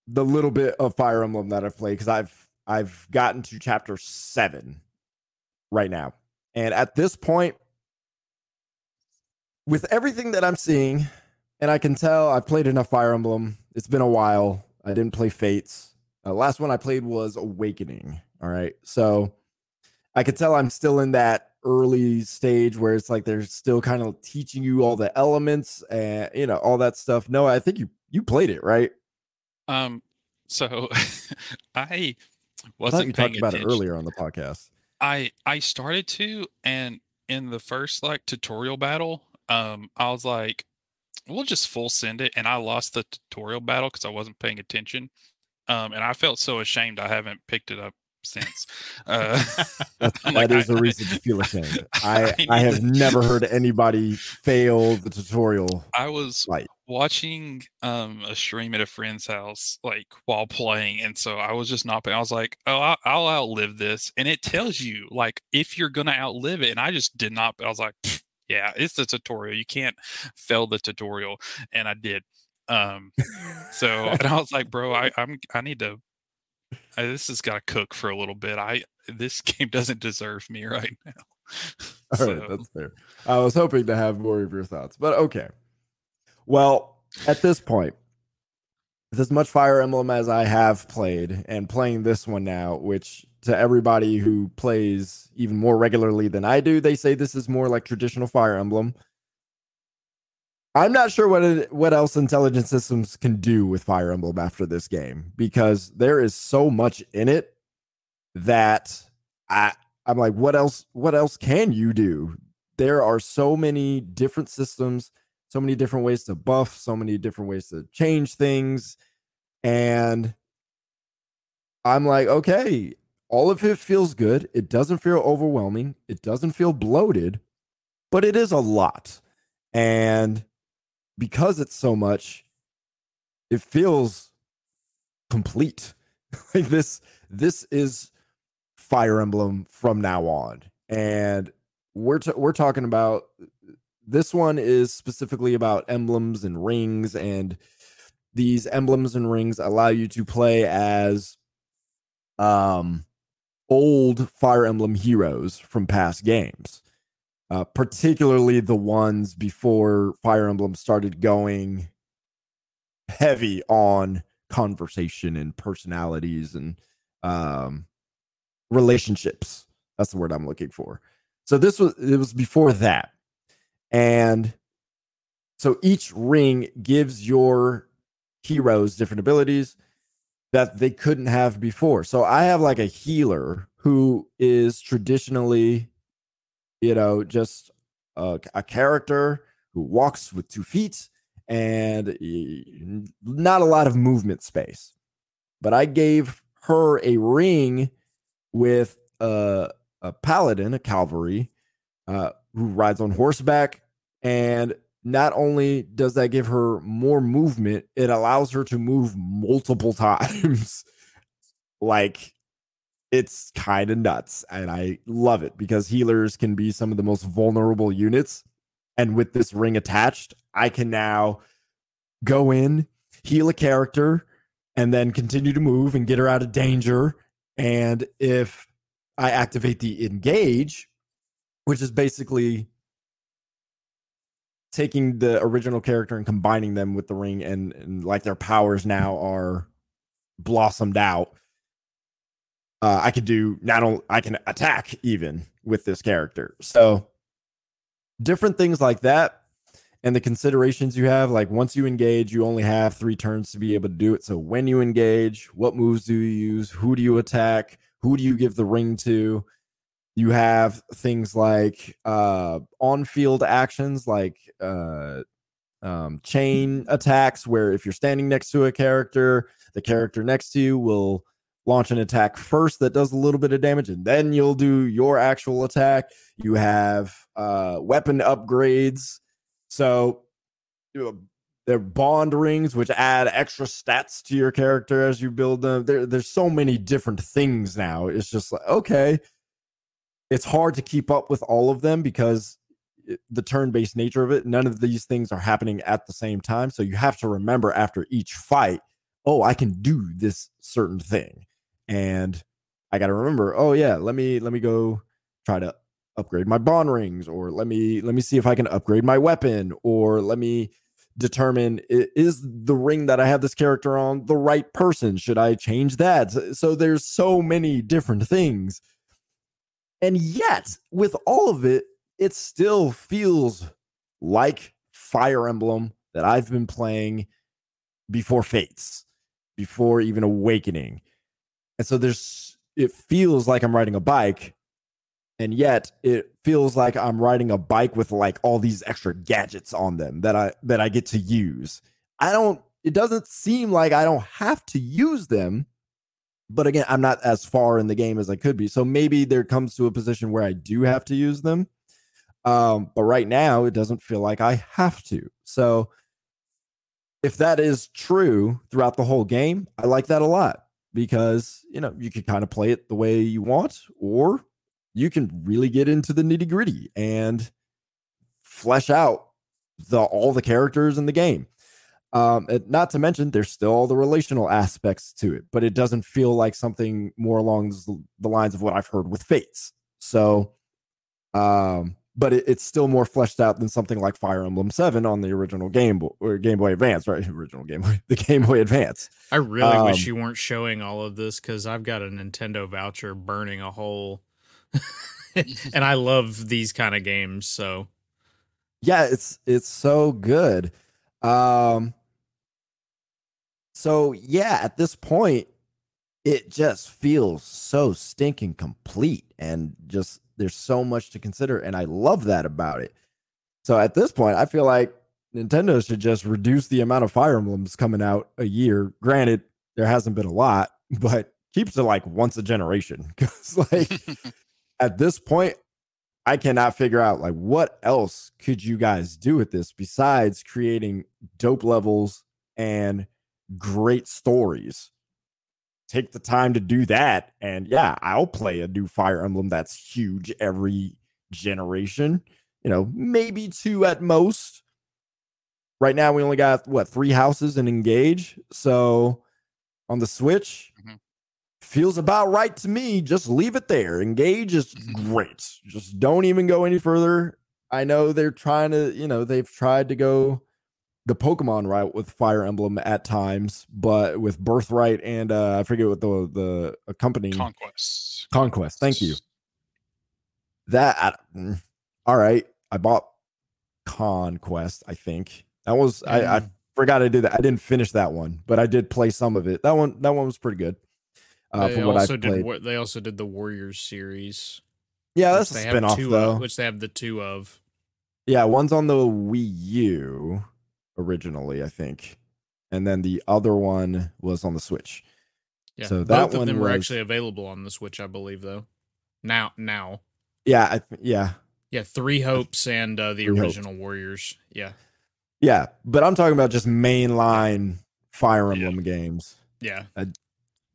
the little bit of Fire Emblem that I've played because I've I've gotten to chapter seven right now, and at this point, with everything that I'm seeing, and I can tell I've played enough Fire Emblem. It's been a while. I didn't play Fates. Uh, last one I played was Awakening. All right, so I could tell I'm still in that early stage where it's like they're still kind of teaching you all the elements and you know all that stuff. No, I think you you played it right. Um, so [laughs] I I wasn't thought you paying talked about attention. it earlier on the podcast. I I started to, and in the first like tutorial battle, um, I was like, we'll just full send it, and I lost the tutorial battle because I wasn't paying attention. Um, and I felt so ashamed I haven't picked it up since. Uh, [laughs] I'm That like, is I- a reason to feel ashamed. [laughs] I I I have to- never heard anybody fail the tutorial. I was Like- watching um a stream at a friend's house like while playing and so I was just not. I was like, "Oh, I'll, I'll outlive this." And it tells you like if you're to outlive it and I just did not I was like, "Yeah, it's the tutorial. You can't fail the tutorial." And I did. Um so [laughs] and I was like, "Bro, I I'm I need to I, this has got to cook for a little bit. I this [laughs] game doesn't deserve me right now." [laughs] All right, that's fair. I was hoping to have more of your thoughts, but okay. Well, at this point, with as much Fire Emblem as I have played, and playing this one now, which to everybody who plays even more regularly than I do, they say this is more like traditional Fire Emblem. I'm not sure what it, what else Intelligent Systems can do with Fire Emblem after this game because there is so much in it that I I'm like, what else? What else can you do? There are so many different systems, so many different ways to buff, so many different ways to change things, and I'm like, okay, all of it feels good. It doesn't feel overwhelming. It doesn't feel bloated, but it is a lot, and because it's so much, it feels complete. [laughs] like this, this is Fire Emblem from now on. And we're t- we're talking about this one is specifically about emblems and rings and these emblems and rings allow you to play as um old Fire Emblem heroes from past games. Uh, particularly the ones before Fire Emblem started going heavy on conversation and personalities and um relationships. That's the word I'm looking for. So this was it was before that. And so each ring gives your heroes different abilities that they couldn't have before. So I have like a healer who is traditionally you know just a, a character who walks with two feet and not a lot of movement space. But I gave her a ring with a, a paladin, a cavalry, uh, who rides on horseback. And not only does that give her more movement, it allows her to move multiple [laughs] times. like it's kind of nuts. And I love it because healers can be some of the most vulnerable units. And with this ring attached, I can now go in, heal a character, and then continue to move and get her out of danger and if I activate the engage, which is basically taking the original character and combining them with the ring, and, and like their powers now are blossomed out. Uh, I could do not only I can attack even with this character. So different things like that and the considerations you have like once you engage you only have three turns to be able to do it. So when you engage what moves do you use? Who do you attack? Who do you give the ring to? You have things like uh on field actions like uh um chain attacks where if you're standing next to a character the character next to you will launch an attack first that does a little bit of damage and then you'll do your actual attack. You have uh weapon upgrades. So you know, they're bond rings, which add extra stats to your character as you build them. There, there's so many different things now. It's just like, okay, it's hard to keep up with all of them because the turn-based nature of it none of these things are happening at the same time. So you have to remember after each fight oh i can do this certain thing and i got to remember oh yeah let me let me go try to upgrade my bond rings or let me let me see if i can upgrade my weapon or let me determine is the ring that i have this character on the right person? Should i change that? So there's so many different things. And yet with all of it it still feels like fire emblem that i've been playing before fates before even awakening and so there's it feels like i'm riding a bike and yet it feels like I'm riding a bike with like all these extra gadgets on them that I that I get to use. I don't it doesn't seem like I don't have to use them. But again, I'm not as far in the game as I could be. So maybe there comes to a position where I do have to use them. Um, but right now it doesn't feel like I have to. So if that is true throughout the whole game, I like that a lot because you know you could kind of play it the way you want or you can really get into the nitty gritty and flesh out the all the characters in the game. Um, not to mention, there's still all the relational aspects to it, but it doesn't feel like something more along the lines of what I've heard with Fates. So, um, but it, it's still more fleshed out than something like Fire Emblem Seven on the original Game Boy or Game Boy Advance, right? [laughs] Original Game Boy, the Game Boy Advance. I really um, wish you weren't showing all of this because I've got a Nintendo voucher burning a hole [laughs] and I love these kind of games. So yeah, it's it's so good. Um so yeah, at this point, it just feels so stinking complete and just there's so much to consider. And I love that about it. So at this point, I feel like Nintendo should just reduce the amount of Fire Emblems coming out a year. Granted, there hasn't been a lot, [laughs] but keeps it like once a generation. [laughs] Cause like [laughs] at this point, I cannot figure out like what else could you guys do with this besides creating dope levels and great stories. Take the time to do that. And yeah, I'll play a new Fire Emblem that's huge every generation. You know, maybe two at most. Right now, we only got what three houses and engage. So on the Switch, mm-hmm feels about right to me. Just leave it there. Engage is mm-hmm. great. Just don't even go any further. I know they're trying to, you know, they've tried to go the Pokemon route with Fire Emblem at times, but with Birthright and uh I forget what the the company Conquest. Conquest. Thank you. That I, mm, all right. I bought Conquest. I think that was mm. I, I mm. forgot I did that. I didn't finish that one, but I did play some of it. That one that one was pretty good. Uh, they from what also did. Played. They also did the Warriors series. Yeah, that's a spinoff though. Of, which they have the two of. Yeah, one's on the Wii U originally, I think, and then the other one was on the Switch. Yeah, so that both of them was, were actually available on the Switch, I believe, though. Now, now. Yeah, I yeah, yeah. Three Hopes and uh, the Three original Hopes. Warriors. Yeah, yeah, but I'm talking about just mainline Fire Emblem yeah. games. Yeah,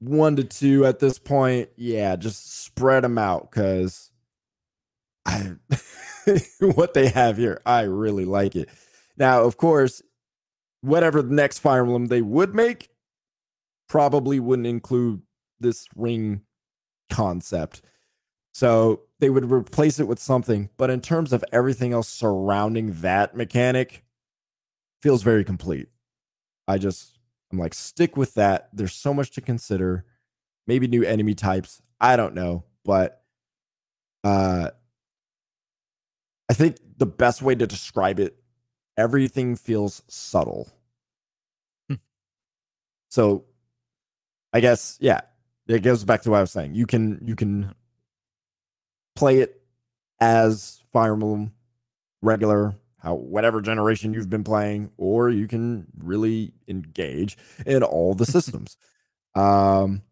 one to two at this point. Yeah, just spread them out because I [laughs] what they have here, I really like it. Now, of course, whatever the next Fire Emblem they would make probably wouldn't include this ring concept. So they would replace it with something. But in terms of everything else surrounding that mechanic, feels very complete. I just I'm like, stick with that. There's so much to consider. Maybe new enemy types. I don't know, but uh I think the best way to describe it, everything feels subtle. Hmm. so I guess, yeah, it goes back to what I was saying. You can you can play it as Fire Emblem regular, how whatever generation you've been playing, or you can really engage in all the [laughs] systems. um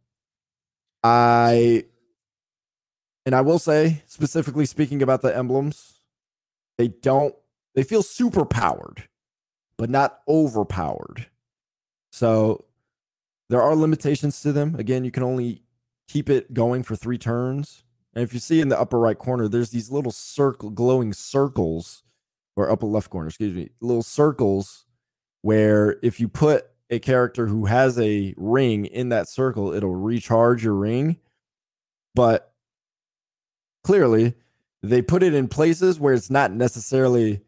I and I will say, specifically speaking about the emblems, they don't they feel super powered, but not overpowered. So there are limitations to them. Again, you can only keep it going for three turns. And if you see in the upper right corner, there's these little circle glowing circles, or upper left corner, excuse me, little circles where if you put a character who has a ring in that circle, it'll recharge your ring. But clearly, they put it in places where it's not necessarily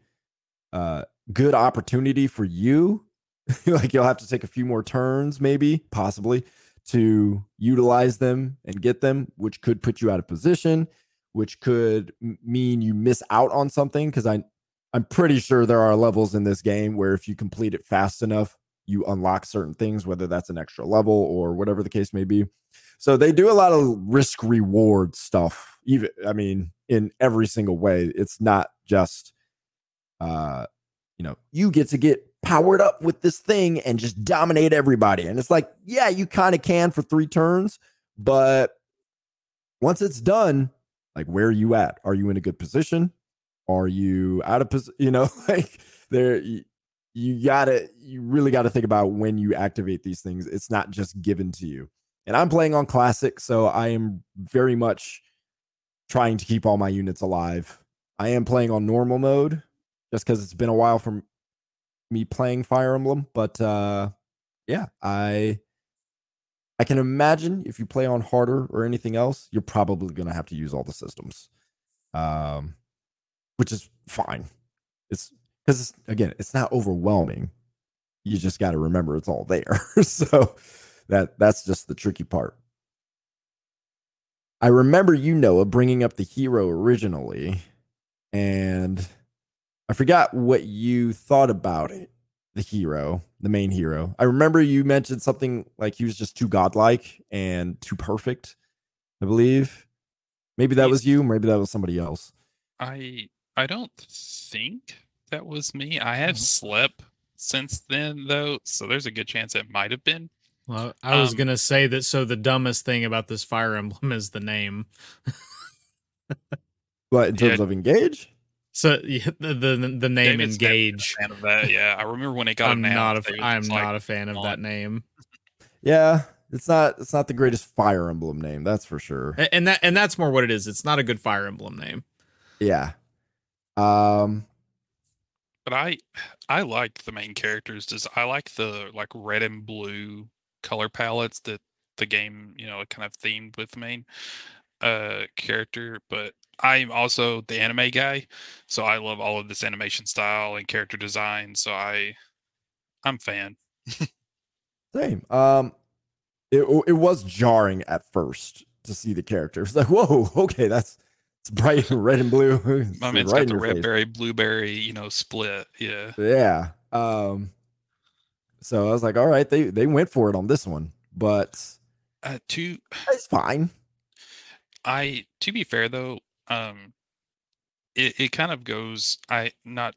uh good opportunity for you. [laughs] like you'll have to take a few more turns, maybe, possibly, to utilize them and get them, which could put you out of position, which could mean you miss out on something. Because I, I'm pretty sure there are levels in this game where if you complete it fast enough, you unlock certain things, whether that's an extra level or whatever the case may be. So they do a lot of risk reward stuff. Even I mean, in every single way, it's not just, uh, you know, you get to get powered up with this thing and just dominate everybody. And it's like, yeah, you kind of can for three turns, but once it's done, like where are you at? Are you in a good position? Are you out of position? [laughs] You know, like there, you, you gotta, you really gotta think about when you activate these things. It's not just given to you. And I'm playing on classic, so I am very much trying to keep all my units alive. I am playing on normal mode just because it's been a while from me playing Fire Emblem, but uh yeah, I I can imagine if you play on harder or anything else, you're probably to have to use all the systems. Um which is fine. It's cuz again, it's not overwhelming. You just got to remember it's all there. [laughs] so that that's just the tricky part. I remember you Noah bringing up the hero originally and I forgot what you thought about it. The hero, the main hero. I remember you mentioned something like he was just too godlike and too perfect. I believe. Maybe that was you. Maybe that was somebody else. I I don't think that was me. I have slept since then though, so there's a good chance it might have been. Well, I was Um, gonna say that. So the dumbest thing about this Fire Emblem is the name. [laughs] But in Yeah. terms of engage, So [laughs] the the, the name David's never a engage. fan of that. Yeah, I remember when it got I'm not a announced. f- they was I'm just not like, a fan of "Come that name. yeah, it's not it's not the greatest Fire Emblem name, that's for sure. A- And that and that's more what it is. It's not a good Fire Emblem name. Yeah. Um But I I liked the main characters. Just I like the like red and blue color palettes that the game you know kind of themed with the main uh character. But I'm also the anime guy, so I love all of this animation style and character design. So I I'm fan. [laughs] same. Um it it was jarring at first to see the characters. [laughs] Like, whoa, okay, that's it's bright red and blue. [laughs] It's I mean, it's right got the red face. berry blueberry you know split. Yeah. Yeah. Um so I was like, all right, they they went for it on this one, but Uh, to it's fine. I to be fair though, um it, it kind of goes I not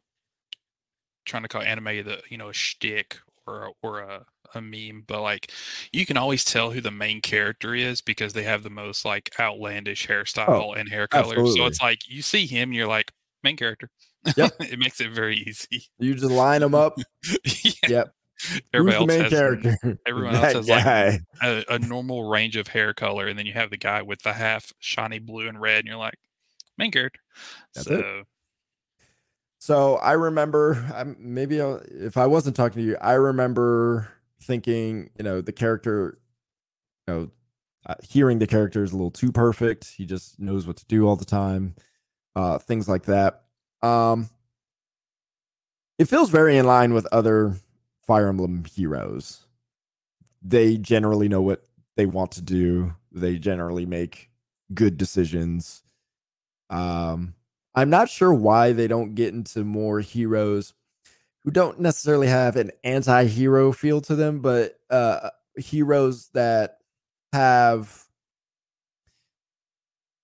trying to call anime the you know a shtick or a, or a, a meme, but like you can always tell who the main character is because they have the most like outlandish hairstyle and hair color. So it's like you see him, you're like main character. Yep. [laughs] it makes it very easy. You just line them up. [laughs] yeah. Yep. Everybody Who's the main has character? [laughs] everyone else has, like, a, a normal range of hair color, and then you have the guy with the half shiny blue and red, and you're like main character. That's it. so So I remember, I'm, maybe if I wasn't talking to you, I remember thinking, you know, the character, you know, uh, hearing the character is a little too perfect. He just knows what to do all the time, uh, things like that. Um, it feels very in line with other Fire Emblem heroes. They generally know what they want to do. They generally make good decisions. Um, I'm not sure why they don't get into more heroes who don't necessarily have an anti-hero feel to them, but uh, heroes that have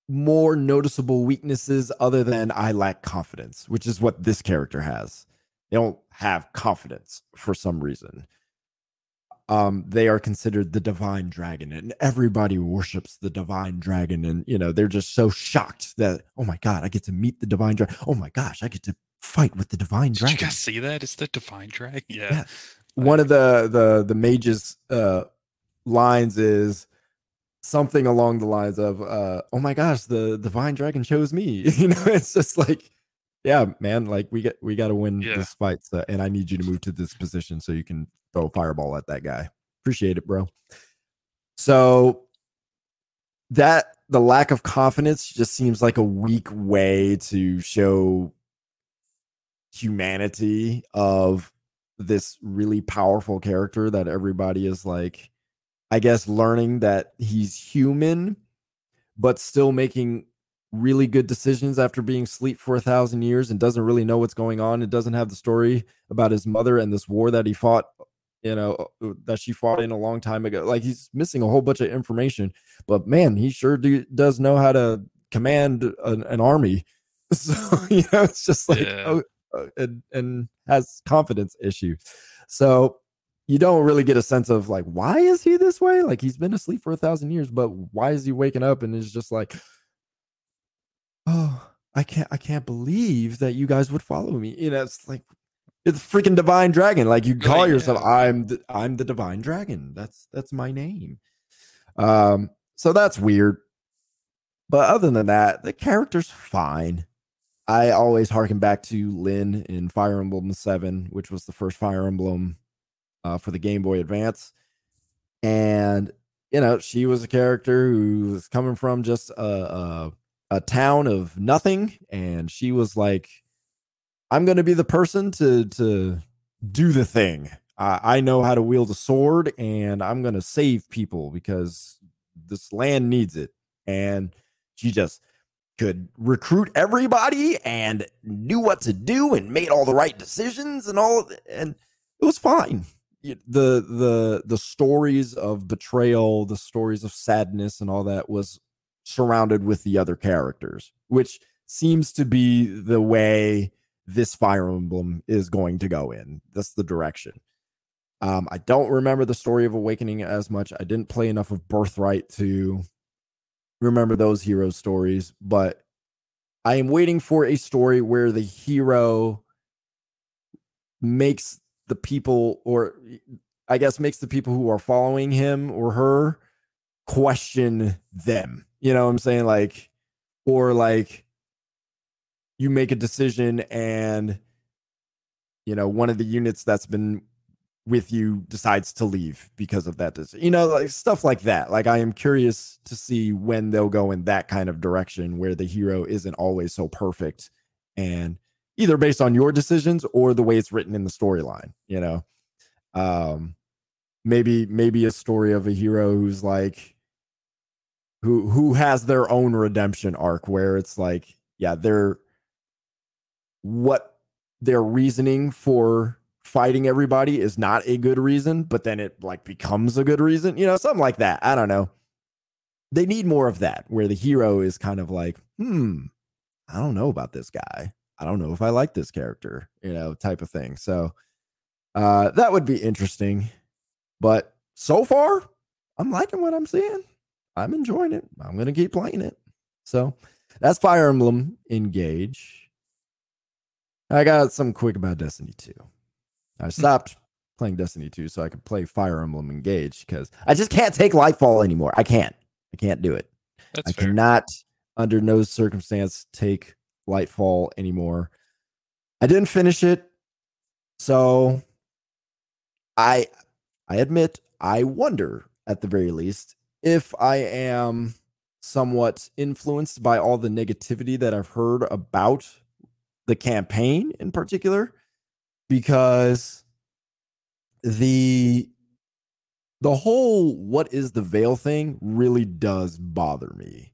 more noticeable weaknesses other than I lack confidence, which is what this character has. They don't have confidence for some reason. Um, they are considered the divine dragon, and everybody worships the divine dragon. And you know, they're just so shocked that, oh my god, I get to meet the divine dragon. Oh my gosh, I get to fight with the divine Did dragon. you guys see that? It's the divine dragon. [laughs] Yeah. Yeah. One of the the the mage's uh lines is something along the lines of uh oh my gosh the divine dragon chose me [laughs] you know it's just like yeah man like we get we got to win Yeah. this fight so, and i need you to move to this position so you can throw a fireball at that guy. Appreciate it bro. So that the lack of confidence just seems like a weak way to show humanity of this really powerful character that everybody is like i guess learning that he's human but still making really good decisions after being asleep for a thousand years and doesn't really know what's going on and doesn't have the story about his mother and this war that he fought you know that she fought in a long time ago like he's missing a whole bunch of information but man he sure do, does know how to command an, an army. [laughs] So you know it's just like Yeah. oh, uh, and, and has confidence issue. So you don't really get a sense of like why is he this way? Like he's been asleep for a thousand years but why is he waking up and is just like oh i can't i can't believe that you guys would follow me. You know it's like it's freaking divine dragon. Like you call Right, yourself yeah. i'm the, i'm the divine dragon. That's that's my name. Um so that's weird. But other than that the character's fine. I always harken back to Lyn in fire emblem 7 which was the first fire emblem uh, for the game boy advance. And you know she was a character who was coming from just a, a a town of nothing. And she was like i'm gonna be the person to to do the thing. I, I know how to wield a sword and i'm gonna save people because this land needs it. And she just could recruit everybody and knew what to do and made all the right decisions and all and it was fine. The the the stories of betrayal the stories of sadness and all that was surrounded with the other characters, which seems to be the way this Fire Emblem is going to go in. That's the direction. Um, I don't remember the story of Awakening as much. I didn't play enough of Birthright to remember those hero stories, but I am waiting for a story where the hero makes the people, or I guess makes the people who are following him or her question them. You know what I'm saying? Like, or like you make a decision and you know, one of the units that's been with you decides to leave because of that decision. You know, like stuff like that. Like I am curious to see when they'll go in that kind of direction where the hero isn't always so perfect and either based on your decisions or the way it's written in the storyline, you know. Um maybe maybe a story of a hero who's like who who has their own redemption arc where it's like yeah they're what their reasoning for fighting everybody is not a good reason but then it like becomes a good reason you know something like that i don't know they need more of that where the hero is kind of like hmm i don't know about this guy i don't know if i like this character you know type of thing so uh that would be interesting but so far i'm liking what i'm seeing I'm enjoying it. I'm gonna keep playing it. So that's Fire Emblem Engage. I got something quick about Destiny 2. I hmm. stopped playing Destiny 2 so I could play Fire Emblem Engage because I just can't take Lightfall anymore. I can't. I can't do it. That's I fair. cannot, under no circumstance, take Lightfall anymore. I didn't finish it, so I I admit I wonder at the very least if I am somewhat influenced by all the negativity that I've heard about the campaign in particular, because the the whole what is the veil thing really does bother me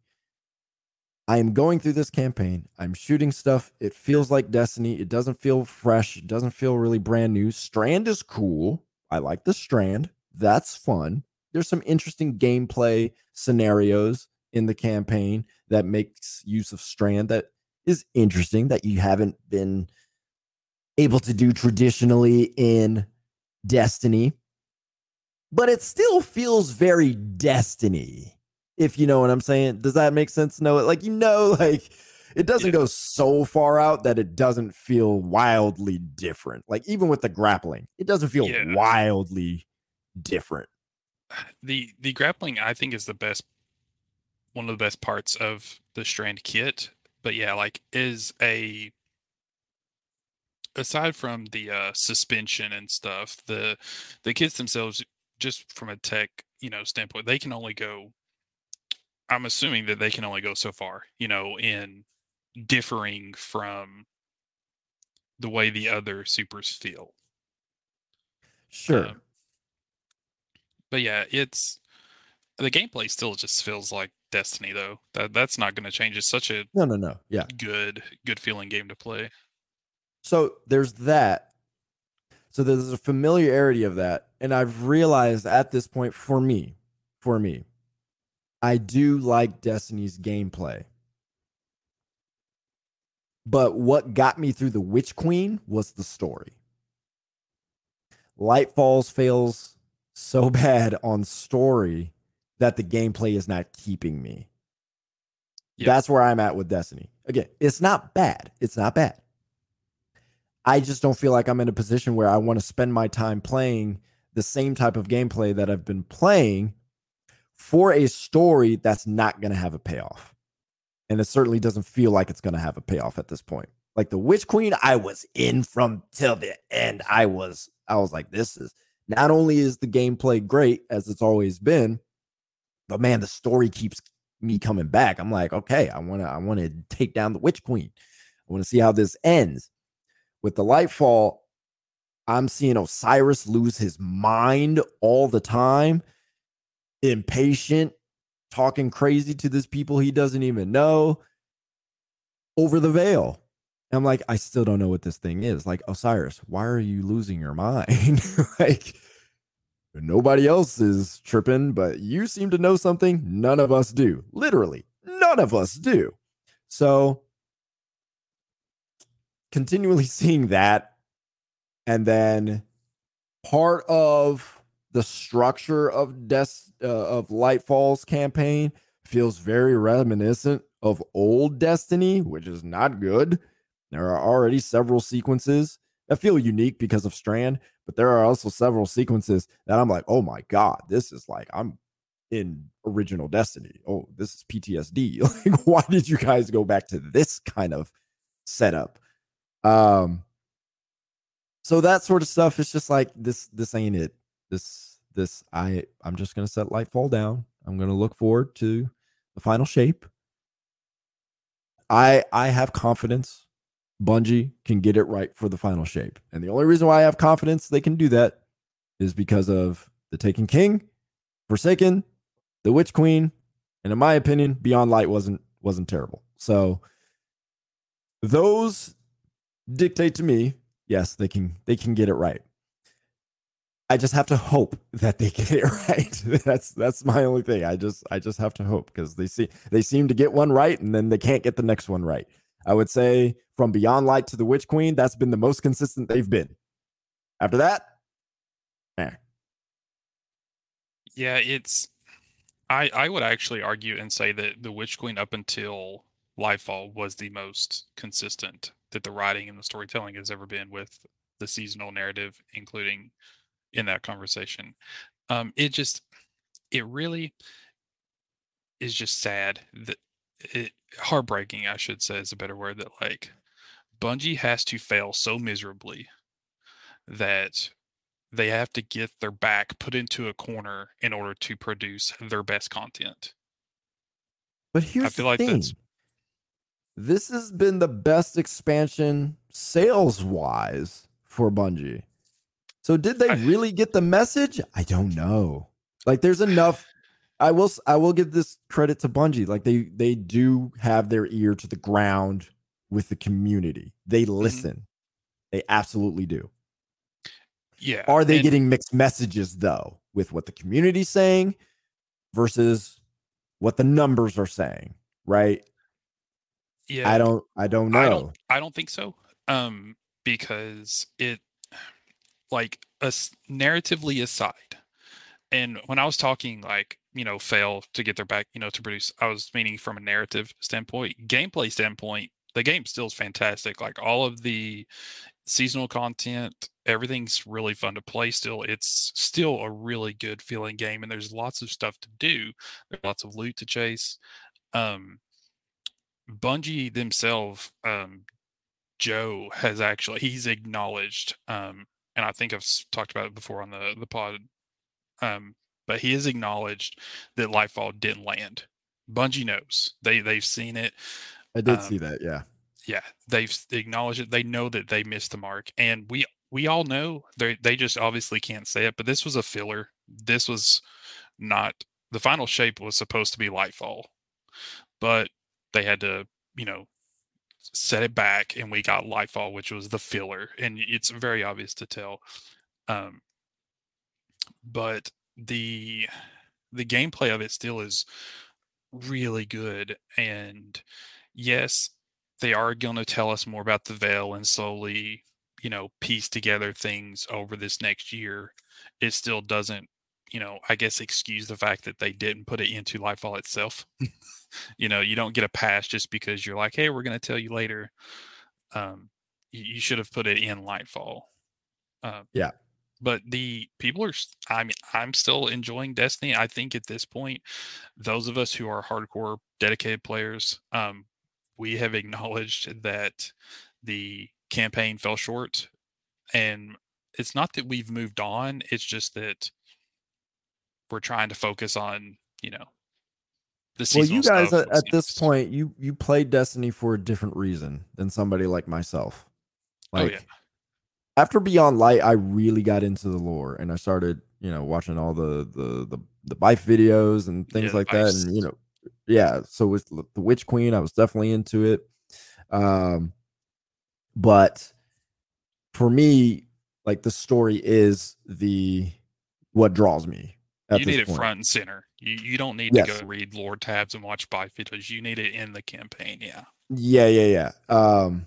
I am going through this campaign. I'm shooting stuff. It feels like Destiny. It doesn't feel fresh. It doesn't feel really brand new. Strand is cool. I like the Strand. That's fun. There's some interesting gameplay scenarios in the campaign that makes use of Strand that is interesting that you haven't been able to do traditionally in Destiny. But it still feels very Destiny if you know what I'm saying. Does that make sense? No, like you know, [laughs] like it doesn't go so far out that it doesn't feel wildly different. Like even with the grappling, it doesn't feel Yeah. wildly different. [sighs] the the grappling I think is the best one of the best parts of the strand kit. But yeah, like is a aside from the uh suspension and stuff, the the kits themselves just from a tech, you know, standpoint, they can only go I'm assuming that they can only go so far, you know, in differing from the way the other supers feel. Sure. Um, but yeah, it's the gameplay still just feels like Destiny though. That that's not going to change. It's such a no, no, no. Yeah. good good feeling game to play. So there's that. So there's a familiarity of that. And I've realized at this point for me, for me, I do like Destiny's gameplay. But what got me through the Witch Queen was the story. Lightfall's fails so [laughs] bad on story that the gameplay is not keeping me. Yep. That's where I'm at with Destiny. Again, it's not bad. It's not bad. I just don't feel like I'm in a position where I want to spend my time playing the same type of gameplay that I've been playing for a story that's not going to have a payoff. And it certainly doesn't feel like it's going to have a payoff at this point. Like the Witch Queen, I was in from till the end. I was, I was like, this is not only is the gameplay great as it's always been, but man, the story keeps me coming back. I'm like, okay, I want to, I want to take down the Witch Queen. I want to see how this ends. With the Lightfall, I'm seeing Osiris lose his mind all the time, impatient, talking crazy to these people he doesn't even know over the veil. I'm like, I still don't know what this thing is. Like, Osiris, why are you losing your [laughs] mind? like, nobody else is tripping, but you seem to know something none of us do. Literally, none of us do. So, continually [laughs] seeing that and then part of the structure of Des uh, of Lightfall's campaign feels very reminiscent of old Destiny, which is not good. There are already several sequences that feel unique because of Strand, but there are also several sequences that I'm like, oh my god, this is like I'm in original Destiny. Oh, this is PTSD. [laughs] Like, why did you guys go back to this kind of setup? Um, so that sort of stuff is just like this. This ain't it. This this I I'm just gonna set Lightfall down. I'm gonna look forward to the final shape. I I have confidence Bungie can get it right for the final shape, and the only reason why I have confidence they can do that is because of the Taken King, Forsaken, the Witch Queen, and in my opinion, Beyond Light wasn't wasn't terrible. So those dictate to me yes they can they can get it right. I just have to hope that they get it [laughs] right. That's that's my only thing. I just i just have to hope because they see they seem to get one right and then they can't get the next one right i would say from beyond light to the witch queen that's been the most consistent they've been after that eh. Yeah, it's I I would actually argue and say that the Witch Queen up until Lightfall was the most consistent that the writing and the storytelling has ever been with the seasonal narrative, including in that conversation. Um, it just it really is just sad that it heartbreaking, I should say is a better word, that like Bungie has to fail so miserably that they have to get their back put into a corner in order to produce their best content. but here's I feel the like thing. That's- this has been the best expansion sales wise for bungie. So did they really get the message? I don't know. Like there's enough I will I will give this credit to Bungie. Like they they do have their ear to the ground with the community. They listen. They absolutely do. Yeah. Are they and- getting mixed messages though with what the community's saying versus what the numbers are saying? Right? Yeah. I don't I don't know. I don't. I don't think so. Um, because it, like, as narratively aside, and when I was talking, like, you know, fail to get their back, you know, to produce, I was meaning from a narrative standpoint, gameplay standpoint. The game still is fantastic. Like all of the seasonal content, everything's really fun to play. Still, it's still a really good feeling game, and there's lots of stuff to do. There's lots of loot to chase. Um, Bungie themselves, um, Joe has actually he's acknowledged, um, and I think I've talked about it before on the the pod, um, but he has acknowledged that Lightfall didn't land. Bungie knows they they've seen it. I did um, see that, yeah. Yeah, they've acknowledged it. They know that they missed the mark, and we we all know they they just obviously can't say it. But this was a filler. This was not the final shape was supposed to be Lightfall, but they had to you know set it back and we got Lightfall, which was the filler, and it's very obvious to tell. Um, but the the gameplay of it still is really good, and yes, they are going to tell us more about the veil and slowly, you know, piece together things over this next year. It still doesn't, you know, I guess excuse the fact that they didn't put it into Lightfall itself. [laughs] you know, you don't get a pass just because you're like, hey, we're going to tell you later. Um, you, you should have put it in Lightfall. Uh, Yeah. But the people are, i mean I'm still enjoying Destiny. I think at this point, those of us who are hardcore dedicated players, um, we have [laughs] acknowledged that the campaign fell short. And it's not that we've moved on, it's just that we're trying to focus on, you know, the Well, you guys at, at this point, you you played Destiny for a different reason than somebody like myself. Oh, Like yeah. After Beyond Light, I really got into the lore and I started, you know, watching all the the the the Byf videos and things the like that. And you know, yeah. So with the Witch Queen, I was definitely into it. Um, but for me, like the story is the what draws me. At you need it point. front and center. You you don't need to go read lore tabs and watch Byf videos. You need it in the campaign. Yeah. Yeah, yeah, yeah. Um,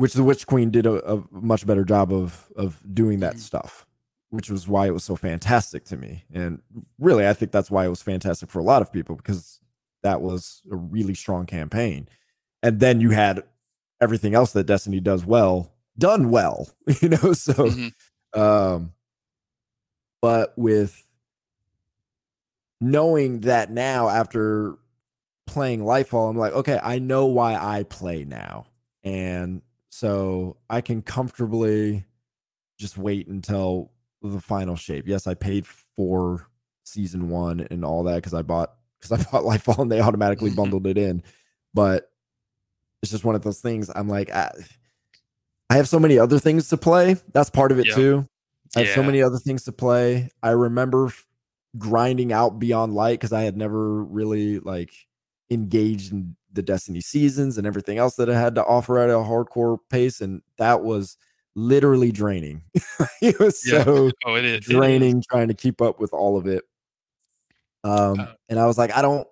which the Witch Queen did a, a much better job of of doing that Mhm. stuff, which was why it was so fantastic to me. And really, I think that's why it was fantastic for a lot of people because that was a really strong campaign. And then you had everything else that Destiny does well, done well, [laughs] you know. [laughs] So, Mhm. um, but with knowing that now after playing Lightfall, I'm like, okay, I know why I play now. And so I can comfortably just wait until the final shape. Yes, I paid for season one and all that because I bought because I [laughs] bought Lightfall and they automatically [laughs] bundled it in. But it's just one of those things. I'm like, I, I have so many other things to play. That's part of it too. I have so many other things to play. I remember grinding out Beyond Light because I had never really like engaged in the Destiny seasons and everything else that it had to offer at a hardcore pace, and that was literally draining. [laughs] it was Yeah. so [laughs] Oh, it is it is. draining trying to keep up with all of it. Um, Uh, and I was like, I don't,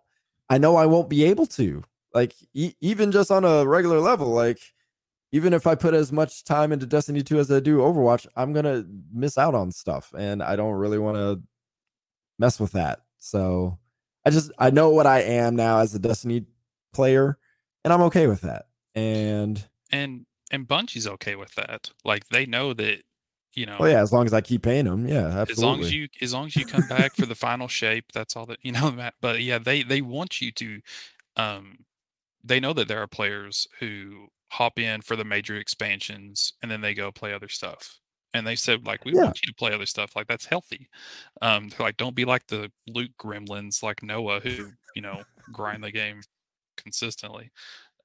I know I won't be able to. Like, e- even just on a regular level, like, even if I put as much time into Destiny 2 as I do Overwatch, I'm gonna miss out on stuff, and I don't really want to mess with that. So, I just I know what I am now as a Destiny player, and I'm okay with that. And And and Bungie's okay with that. Like they know that, you know, oh yeah, as long as I keep paying them, yeah, absolutely. as long as you as long as you come back for the [laughs] final shape, that's all that you know. Matt. But yeah, they they want you to. Um, they know that there are players who hop in for the major expansions and then they go play other stuff. And they said like, we Yeah. want you to play other stuff. Like that's healthy. Um, like, don't be like the loot gremlins like Noah who you know grind the game consistently.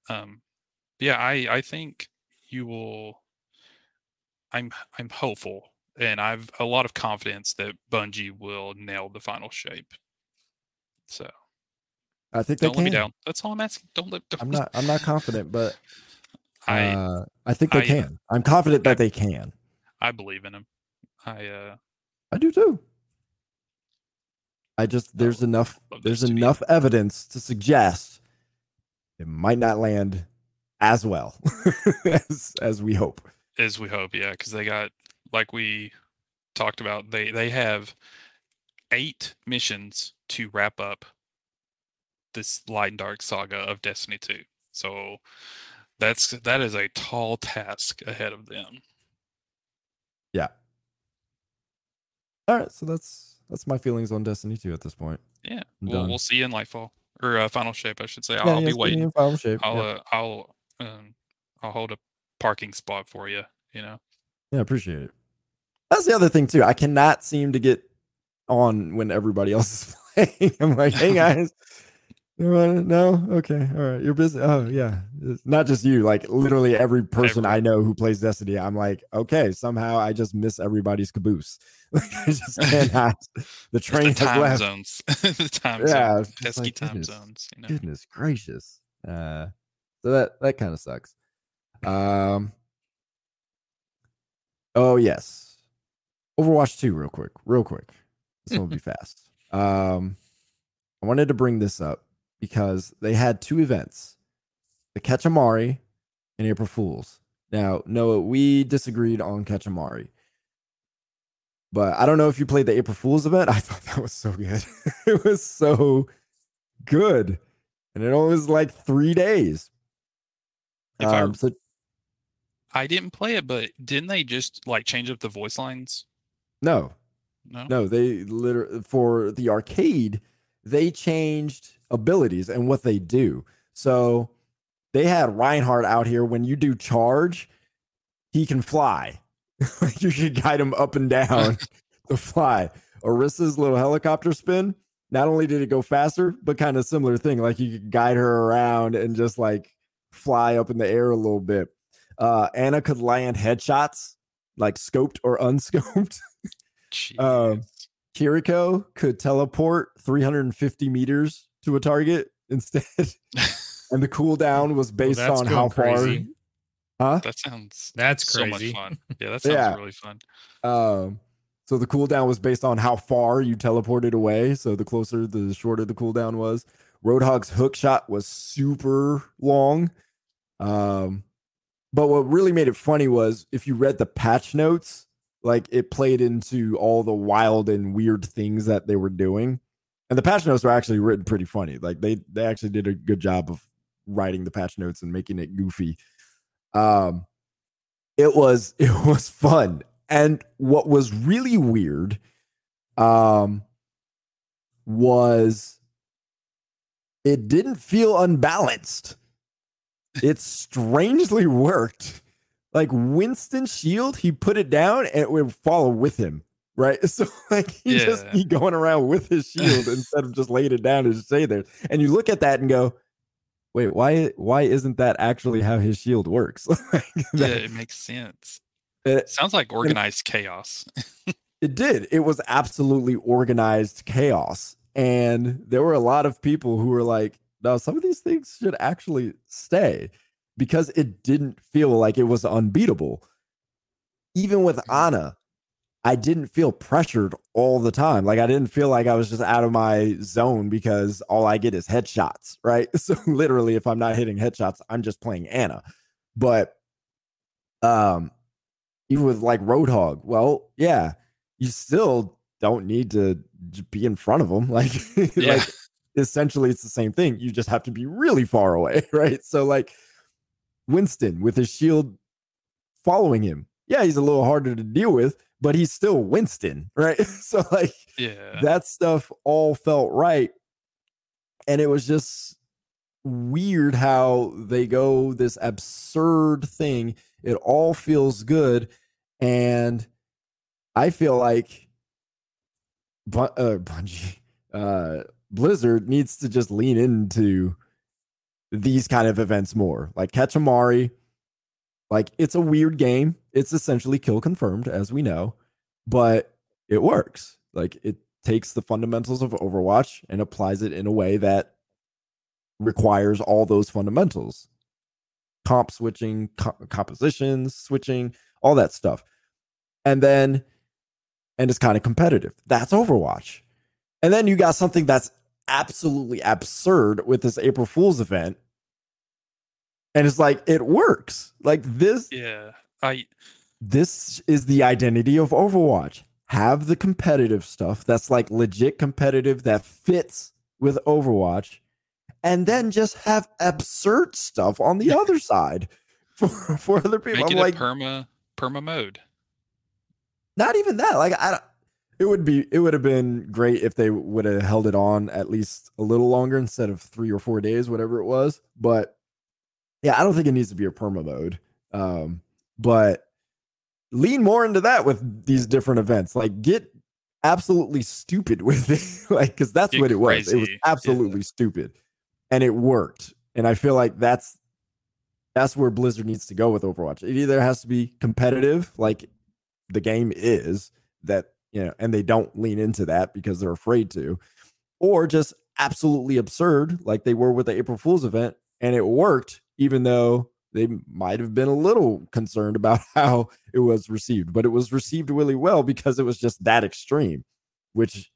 Um, yeah, I I think you will. I'm I'm hopeful, and I've a lot of confidence that Bungie will nail the final shape. So I think don't let me down. That's all I'm asking. Don't let. Don't I'm not. I'm not confident, but [laughs] I uh, I think they I- can. I'm confident that they can. I believe in them. I uh I do too. I just there's enough there's enough evidence to suggest it might not land as well [laughs] as as we hope. as we hope, yeah, because they got like we talked about. They they have eight missions to wrap up this light and dark saga of Destiny Two. So that's that is a tall task ahead of them. Yeah. All right, so that's that's my feelings on Destiny 2 at this point. Yeah, we'll we'll see you in Lightfall or uh, Final Shape, I should say. I'll, Yeah, I'll yeah, be waiting. in final shape. I'll yeah. uh, I'll um, I'll hold a parking spot for you. You know. Yeah, appreciate it. That's the other thing too. I cannot seem to get on when everybody else is [laughs] playing. I'm like, hey [laughs] guys, no? Okay, all right. You're busy. Oh yeah, it's not just you. Like literally every person I know who plays Destiny. I'm like, okay. Somehow I just miss everybody's caboose. [laughs] Like I just cannot. [laughs] The train the time left. zones. [laughs] the time Yeah, zones. Pesky like, time goodness, zones. You know. Goodness gracious. Uh, so that that kind of sucks. Um. Oh yes, Overwatch two, real quick, real quick. This one will be fast. Um, I wanted to bring this up because they had two events: the Ketchamari and April Fools. Now, Noah, we disagreed on Ketchamari. But I don't know if you played the April Fool's event. [laughs] I thought that was so good. [laughs] it was so good. And it only was like three days. If I Um, so I didn't play it, but didn't they just like change up the voice lines? no, No. no, they literally for the arcade, they changed abilities and what they do. So they had Reinhardt out here. When you do charge, he can fly. [laughs] You should guide him up and down [laughs] to fly. Orisa's little helicopter spin. Not only did it go faster, but kind of similar thing. Like you could guide her around and just like fly up in the air a little bit. Uh, Ana could land headshots, like scoped or [laughs] unscoped. Um, Jeez. Kiriko could teleport 350 meters to a target [laughs] instead. and the cooldown was based that's on going how crazy. far. Huh? that sounds That's so much crazy. fun. Yeah, that [laughs] sounds Yeah. really fun. Um, so the cooldown was based on how far you teleported away. So the closer, the shorter the cooldown was. Roadhog's hook shot was super long. Um, but what really made it funny was if you read the patch notes, like it played into all the wild and weird things that they were doing. And the patch notes were actually written pretty funny. Like they they actually did a good job of writing the patch notes and making it goofy. Um it was [laughs] it was fun. And what was really weird um was it didn't feel unbalanced. It strangely worked. Like Winston Shield, he put it down and it would follow with him. Right. [laughs] So like he just Yeah. be going around with his shield [laughs] instead of just laying it down and just stay there. And you look at that and go, wait, why why isn't that actually how his shield works? [laughs] like Yeah, it makes sense. it- Sounds like organized chaos. It did. It was absolutely organized chaos. And there were a lot of people who were like, no, some of these things should actually stay because it didn't feel like it was unbeatable. Even with mm-hmm. Ana, I didn't feel pressured all the time. Like I didn't feel like I was just out of my zone because all I get is headshots, right? [laughs] So literally, if I'm not hitting headshots, I'm just playing Ana. But um, even with like Roadhog, well, yeah, you still don't need to be in front of them. [laughs] Like, Yeah. like essentially, it's the same thing. You just have to be really far away, [laughs] right? So like Winston with his shield following him. Yeah, he's a little harder to deal with, but he's still Winston, right? [laughs] so like Yeah. that stuff all felt right. And it was just weird how they go this absurd thing. It all feels good. And I feel like Bu- uh, Bungie, uh, Blizzard needs to just lean into these kind of events more. Like Catch Amari, like it's a weird game. It's essentially kill confirmed, as we know, but it works. Like it takes the fundamentals of Overwatch and applies it in a way that requires all those fundamentals comp switching, co- compositions switching, all that stuff. And then, and it's kind of competitive. That's Overwatch. And then you got something that's absolutely absurd with this April Fool's event. And it's like, it works. Like this. Yeah. I, this is the identity of Overwatch. Have the competitive stuff that's like legit competitive that fits with Overwatch, and then just have absurd stuff on the other [laughs] side for, for other people. make I'm it like, a perma perma mode. not even that. Like, I don't. It would be. It would have been great if they would have held it on at least a little longer instead of three or four days, whatever it was. But yeah, I don't think it needs to be a perma mode. Um, but lean more into that with these different events. Like, get absolutely stupid [laughs] with it. like, because that's Get what it was. It was crazy. Yeah. absolutely stupid, and it worked. And I feel like that's that's where Blizzard needs to go with Overwatch. It either has to be competitive, like the game is, that you know, and they don't lean into that because they're afraid to, or just absolutely absurd, like they were with the April Fool's event, and it worked, even though they might have been a little concerned about [laughs] how it was received, but it was received really well because it was just that extreme, which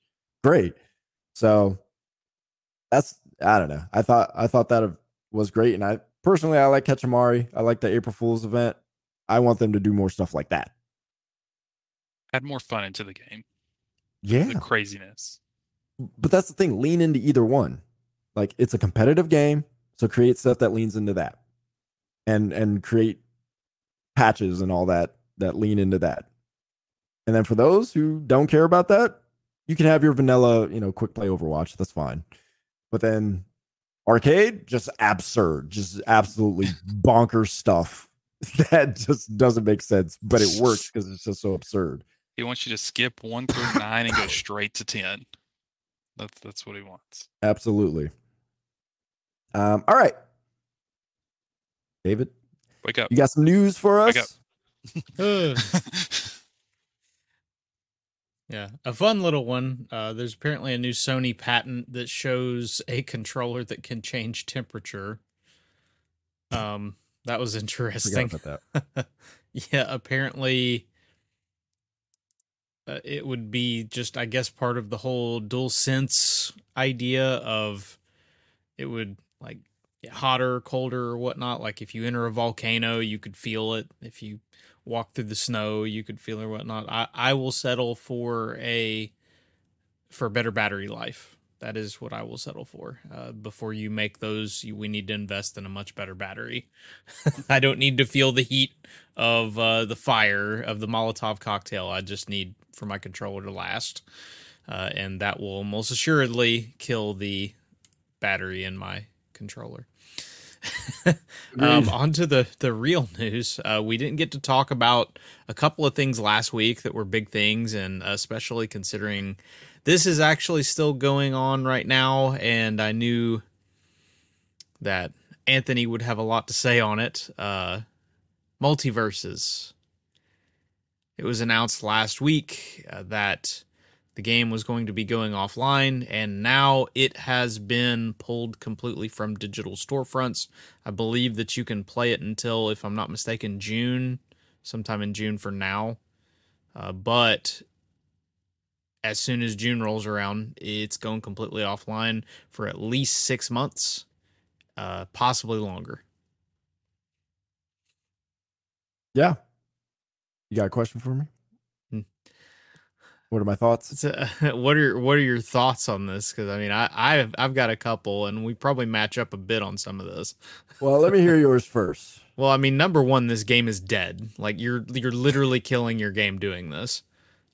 great. So that's I don't know. I thought I thought that was great, and I personally I like Ketchamari. I like the April Fool's event. I want them to do more stuff like that. Add more fun into the game. Yeah, The craziness. but that's the thing. Lean into either one. Like it's a competitive game, so create stuff that leans into that, and and create patches and all that that lean into that. And then for those who don't care about that, you can have your vanilla, you know, quick play Overwatch. That's fine. But then arcade, just absurd, just absolutely bonkers stuff [laughs] that just doesn't make sense, but it works [laughs] because it's just so absurd. He wants you to skip one through nine and go straight to ten. That's that's what he wants. Absolutely. Um, all right. David, Wake up. you got some news for Wake us? up. [laughs] [laughs] Yeah, a fun little one. Uh, there's apparently a new Sony patent that shows a controller that can change temperature. Um, that was interesting. about that. [laughs] yeah, apparently, uh, it would be just, I guess, part of the whole DualSense idea of it would like hotter, colder, or whatnot. Like if you enter a volcano, you could feel it. If you walk through the snow, you could feel it or whatnot. I, I will settle for a for better battery life. That is what I will settle for. Uh, before you make those, you, we need to invest in a much better battery. [laughs] I don't need to feel the heat of uh, the fire of the Molotov cocktail. I just need for my controller to last, uh, and that will most assuredly kill the battery in my controller. [laughs] um, on to the the real [laughs] news. Uh, we didn't get to talk about a couple of things last week that were big things, and especially considering this is actually still going on right now, and I knew that Anthony would have a lot to say on it. Uh, MultiVersus. It was announced last week uh, that the game was going to be going offline, and now it has been pulled completely from digital storefronts. I believe that you can play it until, if I'm not mistaken, June, sometime in June for now. Uh, but as soon as June rolls around, it's going completely offline for at least six months, uh, possibly longer. Yeah. You got a question for me? What are my thoughts? A, [laughs] what are what are your thoughts on this? Because I mean, I I've I've got a couple, and we probably match up a bit on some of this. Well, let me hear yours first. [laughs] Well, I mean, number one, this game is dead. Like you're you're literally killing your game doing this.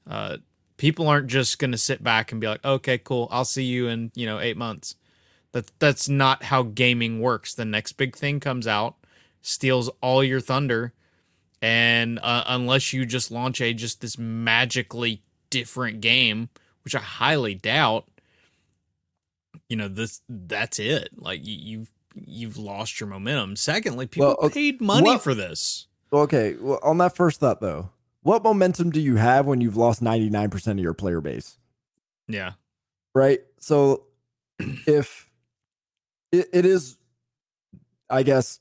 Uh, people aren't just gonna sit back and be like, okay, cool, I'll see you in you know eight months. That that's not how gaming works. The next big thing comes out, steals all your thunder, and uh, unless you just launch a just this magically different game, which I highly doubt, you know this that's it. Like you, you've you've lost your momentum. Secondly, people Well, okay, paid money what- for this. Okay. Well, on that first thought, though, what momentum do you have when you've lost 99% of your player base? Yeah. right? So [clears throat] if it, it is, I guess,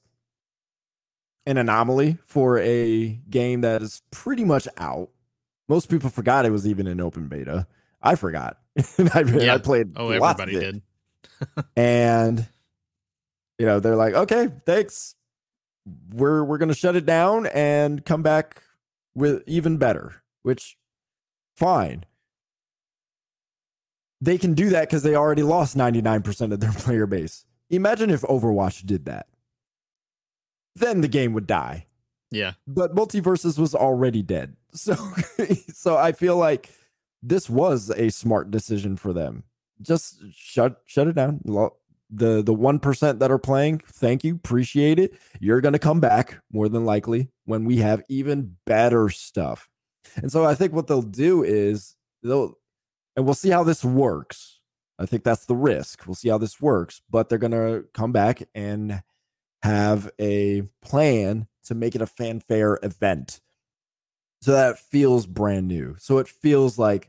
an anomaly for a game that is pretty much out. Most people forgot it was even in open beta. I forgot. [laughs] I, Yeah. I played. Oh, everybody did. [laughs] and you know they're like okay thanks we're we're gonna shut it down and come back with even better which fine they can do that because they already lost 99% of their [laughs] player base imagine if overwatch did that then the game would die Yeah. but MultiVersus was already dead so [laughs] so i feel like this was a smart decision for them. Just shut shut it down. The the 1% that are playing thank you appreciate it. You're to come back more than likely when we have even better stuff. And so i think what they'll do is they'll and we'll see how this works. I think that's the risk. We'll see how this works but they're going to come back and have a plan to make it a fanfare event so that feels brand new. So it feels like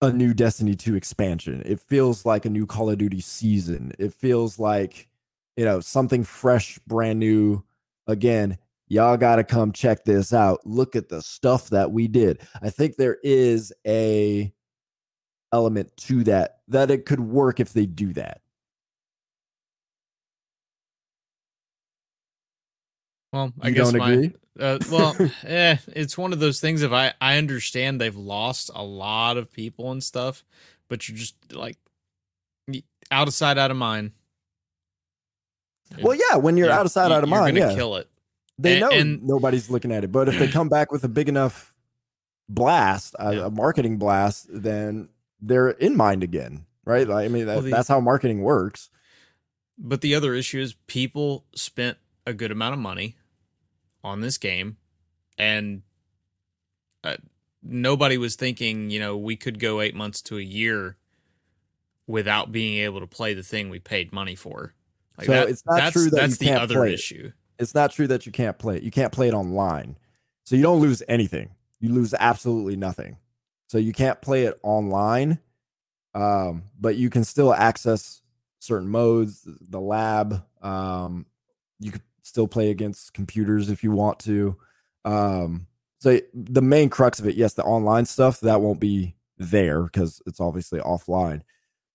a new destiny 2 expansion. It feels like a new call of duty season. It feels like you know something fresh brand new. Again y'all gotta come check this out. Look at the stuff that we did. I think there is a element to that that it could work if they do that Well, I You guess don't my agree? uh, well, [laughs] eh, it's one of those things. If I I understand they've lost a lot of people and stuff, but you're just like out of sight, out of mind. well yeah when you're You're- out of sight you- out of you're mind gonna yeah kill it. they A- know and- nobody's looking at it but if they come back with a big enough blast a, Yeah. a marketing blast then they're in mind again right Like, i mean that, Well, the- that's how marketing works But the other issue is people spent a good amount of money on this game, and uh, nobody was thinking, you know, we could go eight months to a year without being able to play the thing we paid money for. Like So that, it's not that's, true that that's you the can't other play it. issue. it's not true that you can't play it. You can't play it online. So you don't lose anything. You lose absolutely nothing. So you can't play it online. Um, but you can still access certain modes, the lab. Um, you could still play against computers if you want to. Um, so the main crux of it, yes, the online stuff that won't be there because it's obviously offline.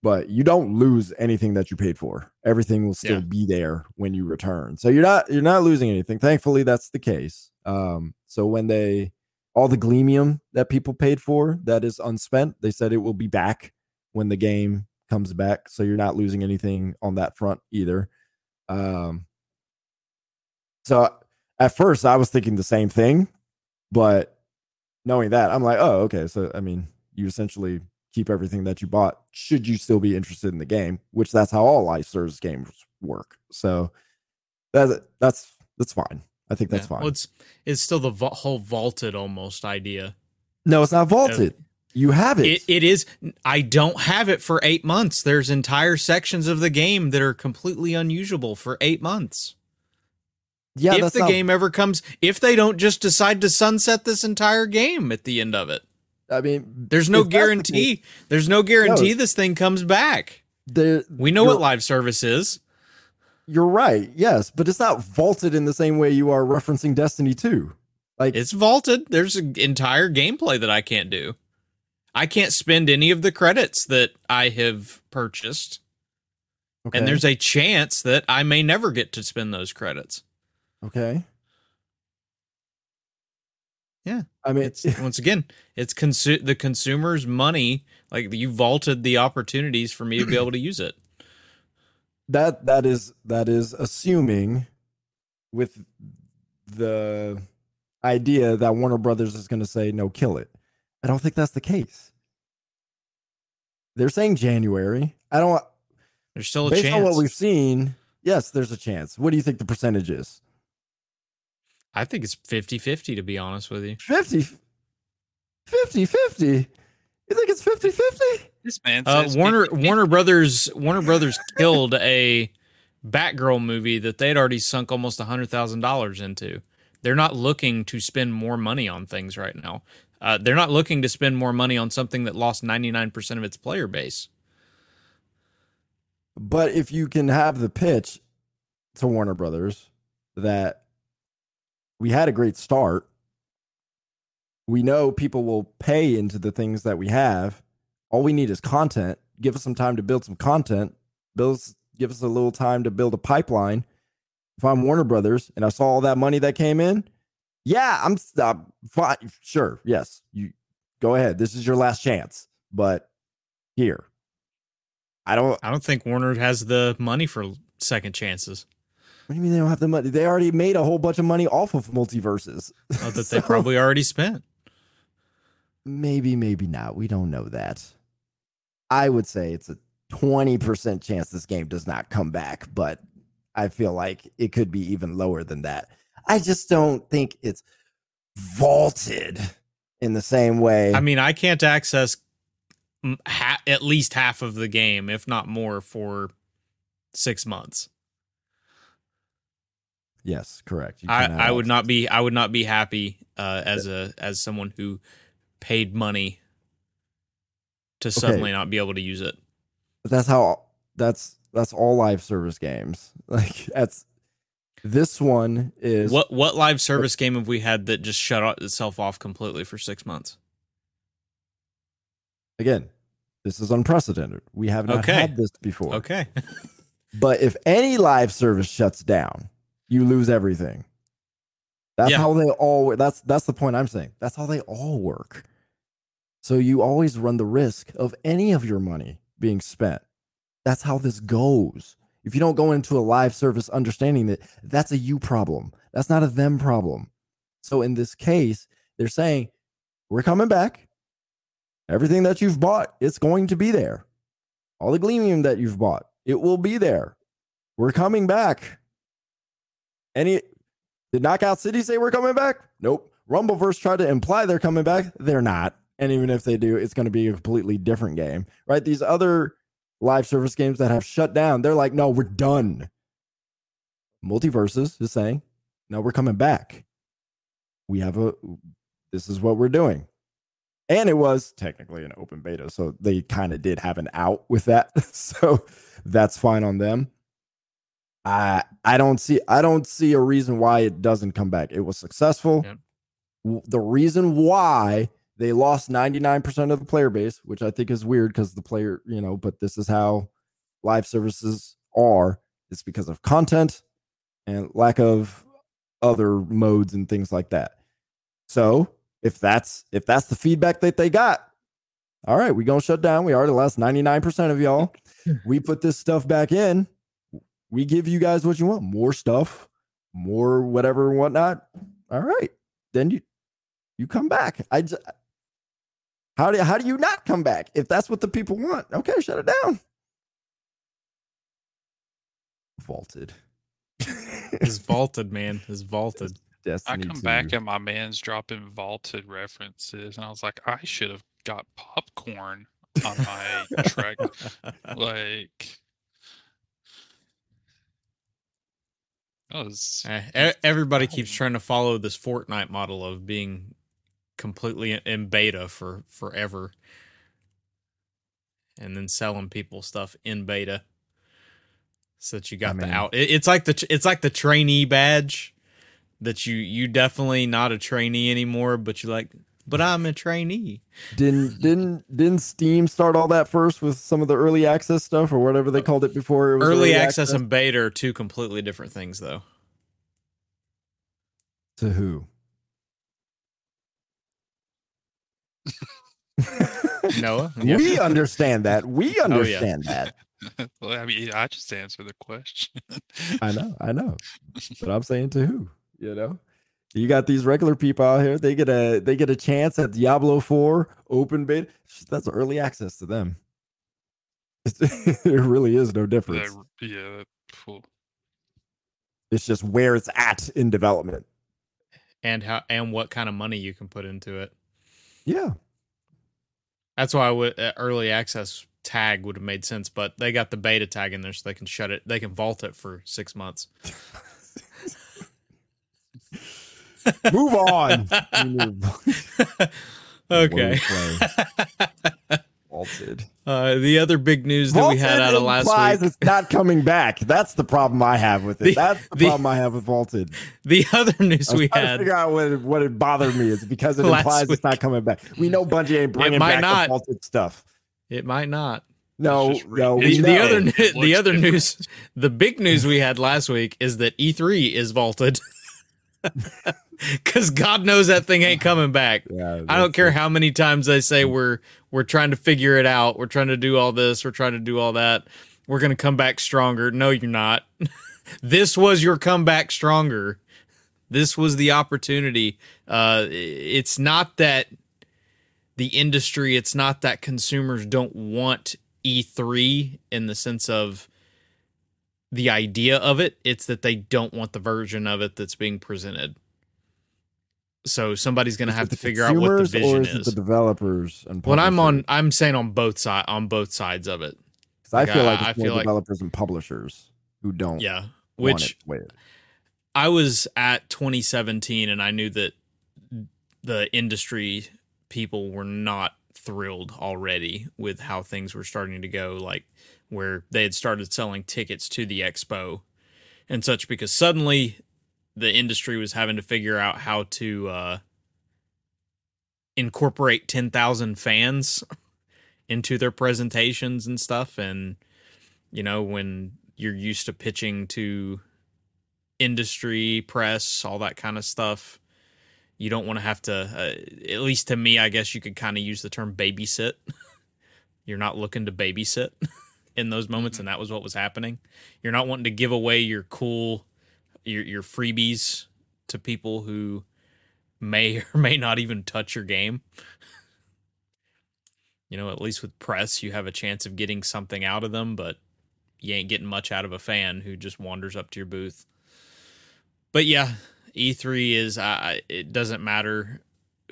But you don't lose anything that you paid for. Everything will still Yeah. be there when you return. So you're not you're not losing anything. Thankfully, that's the case. Um, so when they all the gleamium that people paid for that is unspent, they said it will be back when the game comes back. So you're not losing anything on that front either. Um, so at first I was thinking the same thing, but knowing that, I'm like, oh, okay. So I mean, you essentially keep everything that you bought should you still be interested in the game, which that's how all life service games work. So that's that's that's fine. I think that's Yeah. fine. Well, it's it's still the va- whole vaulted almost idea. no, it's not vaulted. you have it. It, it is. I don't have it for eight months. There's entire sections of the game that are completely unusable for eight months. Yeah, if the not, game ever comes, if they don't just decide to sunset this entire game at the end of it, I mean, there's no that's the guarantee. There's no guarantee No. this thing comes back. there- We know what live service is. You're right. Yes, but it's not vaulted in the same way you are referencing Destiny 2. Like It's vaulted. There's an entire gameplay that I can't do. I can't spend any of the credits that I have purchased. okay. And there's a chance that I may never get to spend those credits. Okay. Yeah. I mean, It's once again, it's consu- the consumer's money. Like you vaulted the opportunities for me to be able to use it. that that is that is assuming with the idea that Warner Brothers is going to say no, kill it. I don't think that's the case. They're saying January. I don't. There's still a based chance. on what we've seen, yes, there's a chance. What do you think the percentage is? I think it's 50-50 to be honest with you. 50 50 50. You think it's 50 50? This man Uh, Warner 50-50. Warner Brothers Warner Brothers killed a Batgirl movie that they'd already sunk almost a hundred thousand dollars into. They're not looking to spend more money on things right now. Uh, they're not looking to spend more money on something that lost 99% of its player base. But if you can have the pitch to Warner Brothers that we had a great start, we know people will pay into the things that we have. All we need is content. Give us some time to build some content. Build, give us a little time to build a pipeline. If I'm Warner Brothers and I saw all that money that came in, yeah, I'm uh, fine. Sure, yes, you go ahead. This is your last chance. But here, I don't. I don't think Warner has the money for second chances. What do you mean they don't have the money? They already made a whole bunch of money off of MultiVersus. Oh, that they [laughs] probably already spent. Maybe, maybe not. We don't know that. I would say it's a 20% chance this game does not come back, but I feel like it could be even lower than that. I just don't think it's vaulted in the same way. I mean, I can't access ha- at least half of the game, if not more, for six months. Yes, correct. I, I would not be I would not be happy uh, as a as someone who paid money to suddenly okay. not be able to use it. But that's how that's that's all live service games. [laughs] Like that's this one is what what live service game have we had that just shut itself off completely for six months? Again, this is unprecedented. We have not okay. had this before. Okay. [laughs] but if any live service shuts down, you lose everything. That's yeah. how they all that's that's the point I'm saying. That's how they all work. So you always run the risk of any of your money being spent. That's how this goes. If you don't go into a live service understanding that that's a you problem, that's not a them problem. So in this case, they're saying, we're coming back. Everything that you've bought, it's going to be there. All the Gleamium that you've bought, it will be there. We're coming back. Any did Knockout City say we're coming back? Nope. Rumbleverse tried to imply they're coming back. They're not. And even if they do, it's going to be a completely different game, right? These other live service games that have shut down, they're like, no, we're done. MultiVersus is saying, no, we're coming back. We have a, this is what we're doing. And it was technically an open beta. So they kind of did have an out with that. [laughs] so that's fine on them. I I don't see I don't see a reason why it doesn't come back. It was successful. Yep. The reason why they lost 99% of the player base, which I think is weird because the player, you know, but this is how live services are. It's because of content and lack of other modes and things like that. So if that's if that's the feedback that they got, all right, we gonna shut down. We already lost 99% of y'all. [laughs] we put this stuff back in. We give you guys what you want, more stuff, more whatever and whatnot. All right. Then you you come back. I just how do how do you not come back if that's what the people want? Okay, shut it down. Vaulted. [laughs] Is vaulted, man. Is vaulted. Destiny I come 2. back and my man's dropping vaulted references, and I was like, I should have got popcorn on my [laughs] track. Like, was, uh, everybody keeps trying to follow this Fortnite model of being completely in beta for forever. And then selling people stuff in beta. So that you got I mean, the out it, it's like the it's like the trainee badge that you you definitely not a trainee anymore but you like but I'm a trainee. Didn't didn't didn't Steam start all that first with some of the early access stuff or whatever they called it before? It early, early access, access and beta are two completely different things, though. To who? [laughs] Noah, [laughs] we understand that. We understand oh, yeah. that. [laughs] well, I mean, I just answer the question. I know, I know, but I'm saying to who? You know, you got these regular people out here. They get a they get a chance at Diablo Four open beta. That's early access to them. [laughs] there really is no difference. That, yeah, cool. It's just where it's at in development, and how and what kind of money you can put into it. Yeah. That's why I would uh, early access tag would have made sense, but they got the beta tag in there so they can shut it. They can vault it for six months. [laughs] Move on. [laughs] [laughs] Okay. Wordplay. [laughs] Vaulted. Uh, the other big news that we had Vaulted out of last implies week. It's not coming back. That's the problem I have with it. The- That's the, the- problem I have with Vaulted. The other news I was we trying to had. figure out what it, what it bothered me is because it Last implies week. it's not coming back. We know Bungie ain't bringing might back not. the Vaulted stuff. It might not. No, re- no, The, the other the other different. news, the big news we had last week is that E3 is vaulted. [laughs] Cuz God knows that thing ain't coming back. Yeah, I don't care it. how many times they say we're we're trying to figure it out. We're trying to do all this. We're trying to do all that. We're going to come back stronger. No, you're not. [laughs] this was your comeback stronger. This was the opportunity. Uh, it's not that the industry. It's not that consumers don't want E3 in the sense of the idea of it. It's that they don't want the version of it that's being presented. So somebody's going to have to figure out what the vision is. is. the developers and When I'm on. I'm saying on both side on both sides of it. 'Cause I like, feel like I it's more feel like- developers and publishers who don't Yeah, which I was at 2017 and I knew that the industry people were not thrilled already with how things were starting to go like where they had started selling tickets to the expo and such because suddenly the industry was having to figure out how to uh incorporate 10,000 fans [laughs] into their presentations and stuff. And you know when you're used to pitching to industry press all that kind of stuff you don't want to have to uh, at least to me i guess you could kind of use the term babysit. [laughs] You're not looking to babysit [laughs] in those moments and that was what was happening. You're not wanting to give away your cool your your freebies to people who may [laughs] or may not even touch your game. You know at least with press you have a chance of getting something out of them but you ain't getting much out of a fan who just wanders up to your booth. But yeah, E3 is uh, it doesn't matter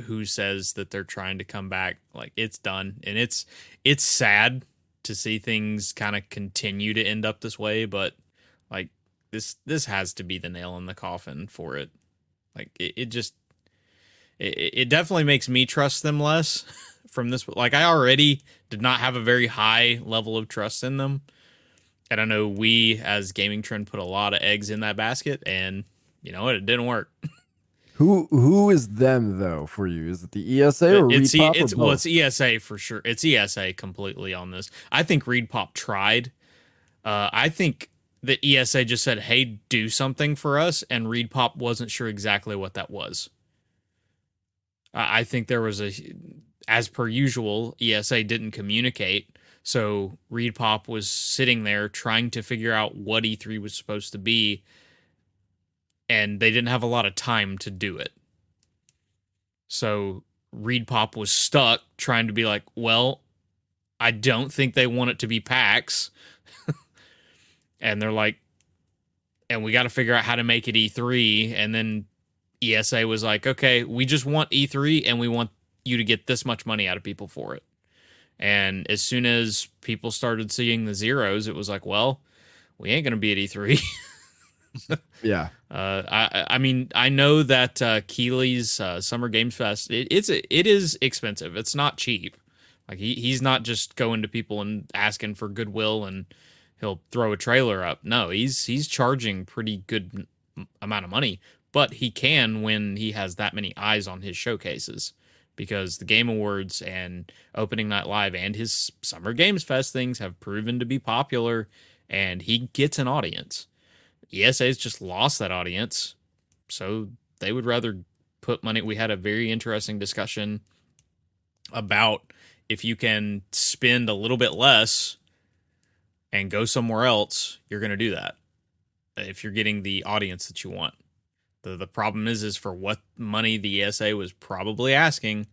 who says that they're trying to come back. Like it's done, and it's it's sad to see things kind of continue to end up this way. But like this this has to be the nail in the coffin for it. Like it, it just it, it definitely makes me trust them less [laughs] from this. Like I already did not have a very high level of trust in them. And I know we as Gaming Trend put a lot of eggs in that basket, and you know what? It didn't work. [laughs] Who who is them though for you? Is it the ESA or it's, E- ReedPop it's or well, it's ESA for sure. It's ESA completely on this. I think ReedPop tried. Uh, I think the ESA just said, "Hey, do something for us," and ReedPop wasn't sure exactly what that was. I I think there was a, as per usual, ESA didn't communicate. So ReedPop was sitting there trying to figure out what E3 was supposed to be, and they didn't have a lot of time to do it. So ReedPop was stuck trying to be like, well, I don't think they want it to be PAX. [laughs] and they're like, and we got to figure out how to make it E3. And then ESA was like, okay, we just want E3 and we want you to get this much money out of people for it. And as soon as people started seeing the zeros, it was like, well, we ain't going to be at E3. [laughs] [laughs] yeah. Uh, I I mean I know that uh, Keighley's uh, Summer Games Fest it, it's it is expensive. It's not cheap. Like he he's not just going to people and asking for goodwill and he'll throw a trailer up. No, he's he's charging pretty good amount of money, but he can when he has that many eyes on his showcases because the Game Awards and Opening Night Live and his Summer Games Fest things have proven to be popular and he gets an audience. ESA's just lost that audience. So they would rather put money. We had a very interesting discussion about if you can spend a little bit less and go somewhere else, you're going to do that. If you're getting the audience that you want. The the problem is is for what money the ESA was probably asking,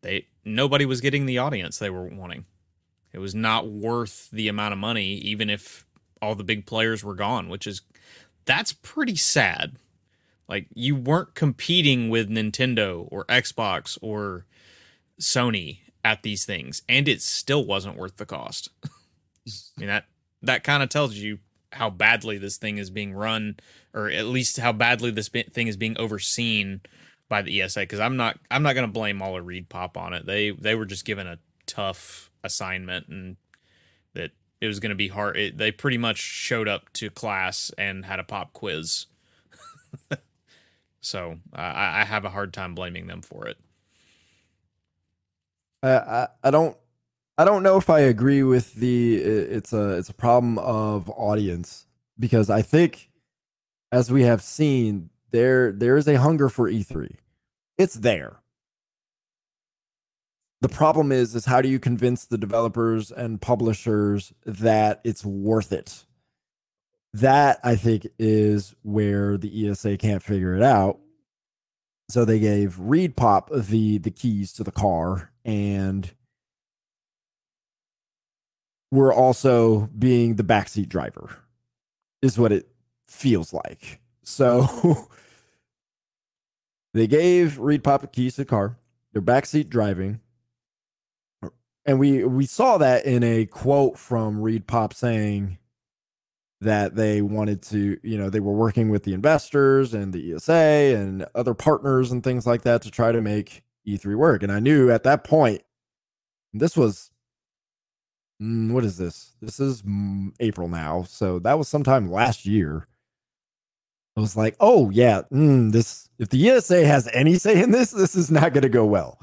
they nobody was getting the audience they were wanting. It was not worth the amount of money even if all the big players were gone, which is that's pretty sad. Like you weren't competing with Nintendo or Xbox or Sony at these things, and it still wasn't worth the cost. I mean that that kind of tells you how badly this thing is being run, or at least how badly this thing is being overseen by the ESA because I'm not I'm not going to blame all of ReedPop on it. They they were just given a tough assignment and that it was going to be hard. It, they pretty much showed up to class and had a pop quiz. [laughs] so I, I have a hard time blaming them for it. I, I don't I don't know if I agree with the it's a it's a problem of audience because I think as we have seen there there is a hunger for E3. It's there. The problem is is how do you convince the developers and publishers that it's worth it? That I think is where the ESA can't figure it out. So they gave ReedPop the the keys to the car and we're also being the backseat driver is what it feels like. So [laughs] they gave ReedPop the keys to the car. They're backseat driving. And we we saw that in a quote from ReedPop saying that they wanted to, you know, they were working with the investors and the ESA and other partners and things like that to try to make E3 work. And I knew at that point, this was mm, what is this? This is mm, April now. So that was sometime last year. I was like, oh yeah, mm, this if the ESA has any say in this, this is not going to go well.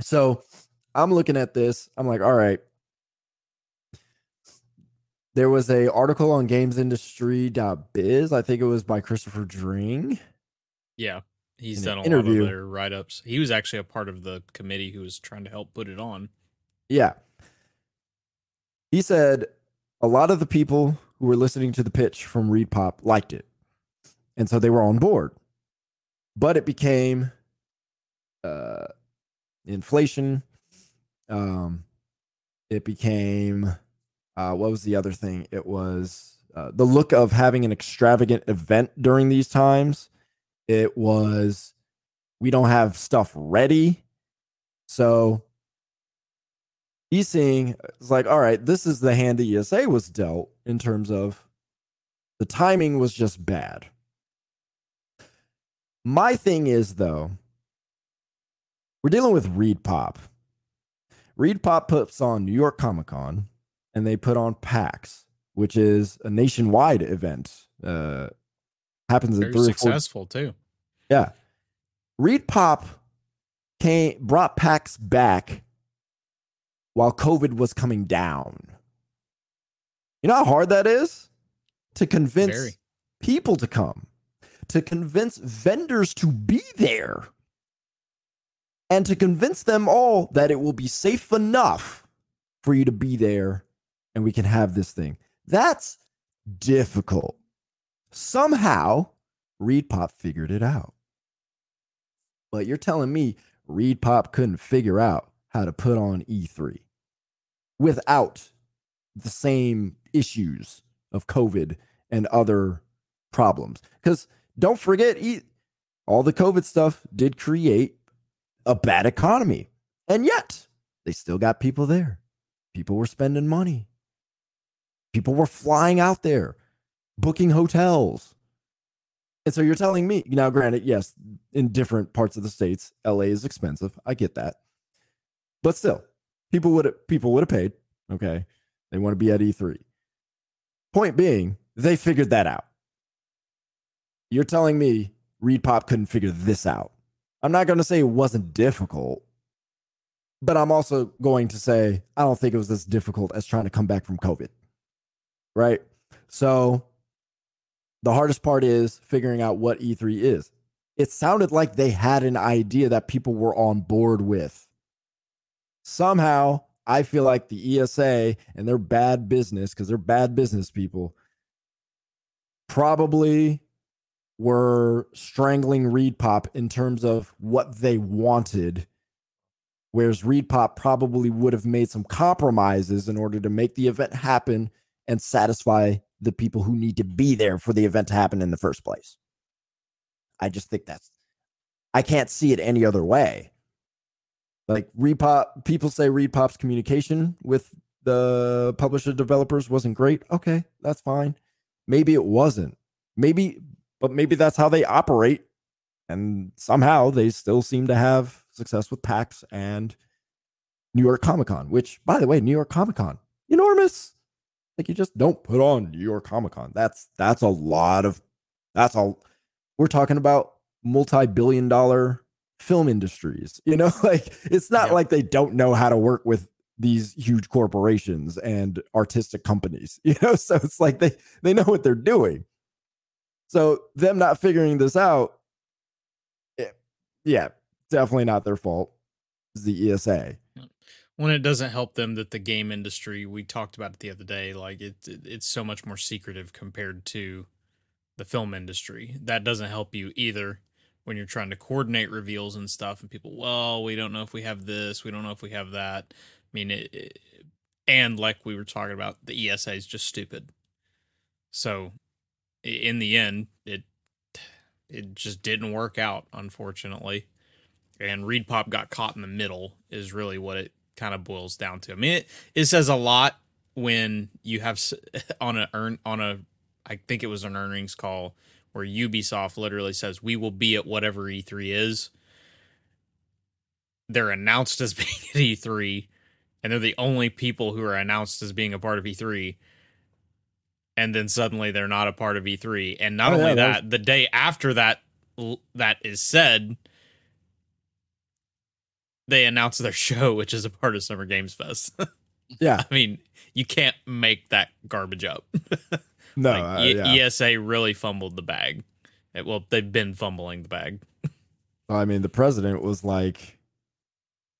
So I'm looking at this. I'm like, all right. There was a article on gamesindustry.biz. I think it was by Christopher Dring. Yeah. He's In done a lot of their write ups. He was actually a part of the committee who was trying to help put it on. Yeah. He said a lot of the people who were listening to the pitch from ReedPop liked it. And so they were on board. But it became uh inflation. Um it became uh what was the other thing? It was uh, the look of having an extravagant event during these times. It was we don't have stuff ready. So he's seeing it's like, all right, this is the hand the ESA was dealt in terms of the timing was just bad. My thing is though, we're dealing with ReedPop. ReedPop puts on New York Comic Con and they put on PAX, which is a nationwide event. Uh happens in Very three or four successful too. yeah. ReedPop came brought PAX back while COVID was coming down. You know how hard that is to convince Very. people to come, to convince vendors to be there, and to convince them all that it will be safe enough for you to be there and we can have this thing. That's difficult. Somehow, ReedPop figured it out. But you're telling me ReedPop couldn't figure out how to put on E3 without the same issues of COVID and other problems. Because don't forget, all the COVID stuff did create a bad economy. And yet, they still got people there. People were spending money. People were flying out there, booking hotels. And so you're telling me now, granted, yes, in different parts of the states, LA is expensive. I get that. But still, people would people would have paid. Okay. They want to be at E3. Point being, they figured that out. You're telling me ReedPop couldn't figure this out. I'm not going to say it wasn't difficult, but I'm also going to say I don't think it was as difficult as trying to come back from COVID. Right? So the hardest part is figuring out what E3 is. It sounded like they had an idea that people were on board with. Somehow, I feel like the ESA and their bad business, because they're bad business people, probably were strangling ReedPop in terms of what they wanted. Whereas ReedPop probably would have made some compromises in order to make the event happen and satisfy the people who need to be there for the event to happen in the first place. I just think that's I can't see it any other way. Like ReedPop, people say ReedPop's communication with the publisher developers wasn't great. Okay, that's fine. Maybe it wasn't. Maybe, but maybe that's how they operate and somehow they still seem to have success with PAX and New York Comic Con, which, by the way, New York Comic Con, enormous. Like you just don't put on New York Comic Con. That's that's a lot of that's all we're talking about multi-billion dollar film industries. You know, [laughs] like it's not Yep. like they don't know how to work with these huge corporations and artistic companies. [laughs] You know, so it's like they they know what they're doing. So them not figuring this out, eh, yeah, definitely not their fault. It's the ESA. when it doesn't help them that the game industry we talked about it the other day like it, it it's so much more secretive compared to the film industry that doesn't help you either when you're trying to coordinate reveals and stuff and people well we don't know if we have this we don't know if we have that i mean it, it and like we were talking about the esa is just stupid so in the end it it just didn't work out unfortunately and ReedPop got caught in the middle is really what it kind of boils down to. I mean, it, it says a lot when you have [laughs] on a earn on a I think it was an earnings call where Ubisoft literally says we will be at whatever E3 is. They're announced as [laughs] being at E3 and they're the only people who are announced as being a part of E3 and then suddenly they're not a part of E3 and not Oh, yeah, only that that, the day after that that is said they announce their [laughs] show, which is a part of Summer Games Fest. [laughs] Yeah, I mean, you can't make that garbage up. [laughs] no, like, uh, yeah. ESA really fumbled the bag. Eh, Well, they've been fumbling the bag. I mean, the president was like,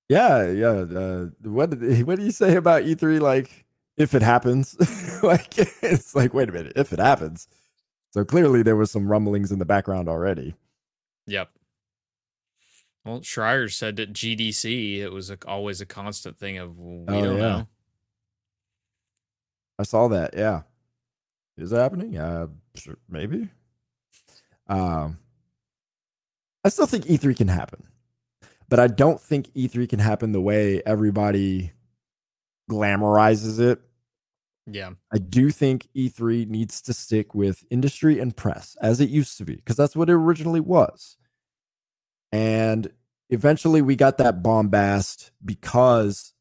"Yeah, yeah." Uh, what did what did he say about E three? Like, if it happens, [laughs] like it's like, wait a minute, if it happens. So clearly, there was some rumblings in the background already. Yep. Well, Schreier said at GDC it was a, always a constant thing of we Oh, don't yeah. know. I saw that. Yeah, is it happening? Uh, sure, maybe. Um, I still think E three can happen, but I don't think E three can happen the way everybody glamorizes it. Yeah. I do think E3 needs to stick with industry and press as it used to be, because that's what it originally was. And eventually we got that bombast because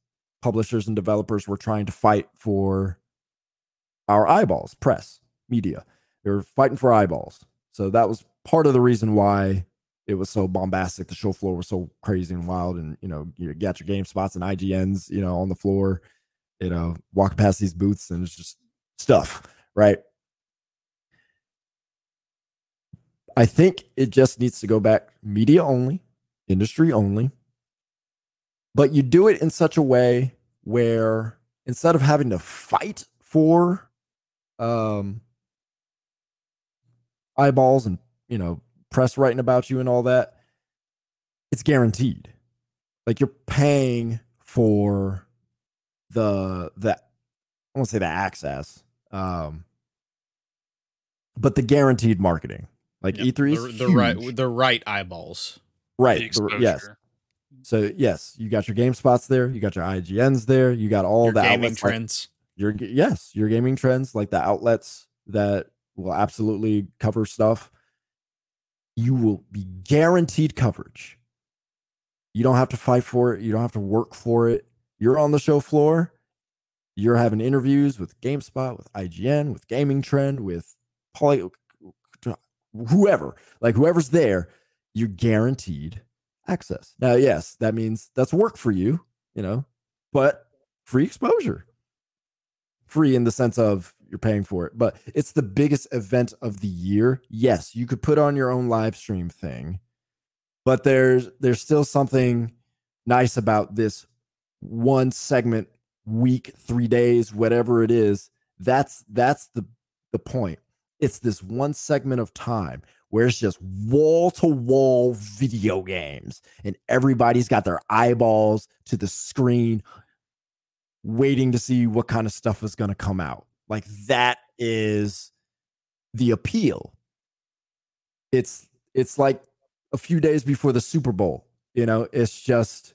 publishers and developers were trying to fight for our eyeballs, press, media. They were fighting for eyeballs. So that was part of the reason why it was so bombastic. The show floor was so crazy and wild. And, you know, you got your GameSpots and IGNs, you know, on the floor you know, walk past these booths and it's just stuff, right? I think it just needs to go back media only, industry only. But you do it in such a way where instead of having to fight for um eyeballs and, you know, press writing about you and all that, it's guaranteed. Like you're paying for the the I won't say the access, um, but the guaranteed marketing. Like Yep. E3 the, the right the right eyeballs. Right. the- yes. So yes, you got your GameSpots there. You got your IGNs there. You got all Your the gaming outlets like- trends. your yes, your gaming trends, like the outlets that will absolutely cover stuff. You will be guaranteed coverage. You don't have to fight for it. You don't have to work for it. You're on the show floor. You're having interviews with GameSpot, with IGN, with Gaming Trend, with Poly, whoever, like whoever's there. You're guaranteed access. Now, yes, that means that's work for you, you know, but free exposure free in the sense of you're paying for it, but it's the biggest event of the year. Yes, you could put on your own live stream thing, but there's there's still something nice about this one segment week, 3 days, whatever it is. That's that's the the point. It's this one segment of time where it's just wall to wall video games and everybody's got their eyeballs to the screen waiting to see what kind of stuff is going to come out. Like that is the appeal. It's it's like a few days before the Super Bowl, you know, it's just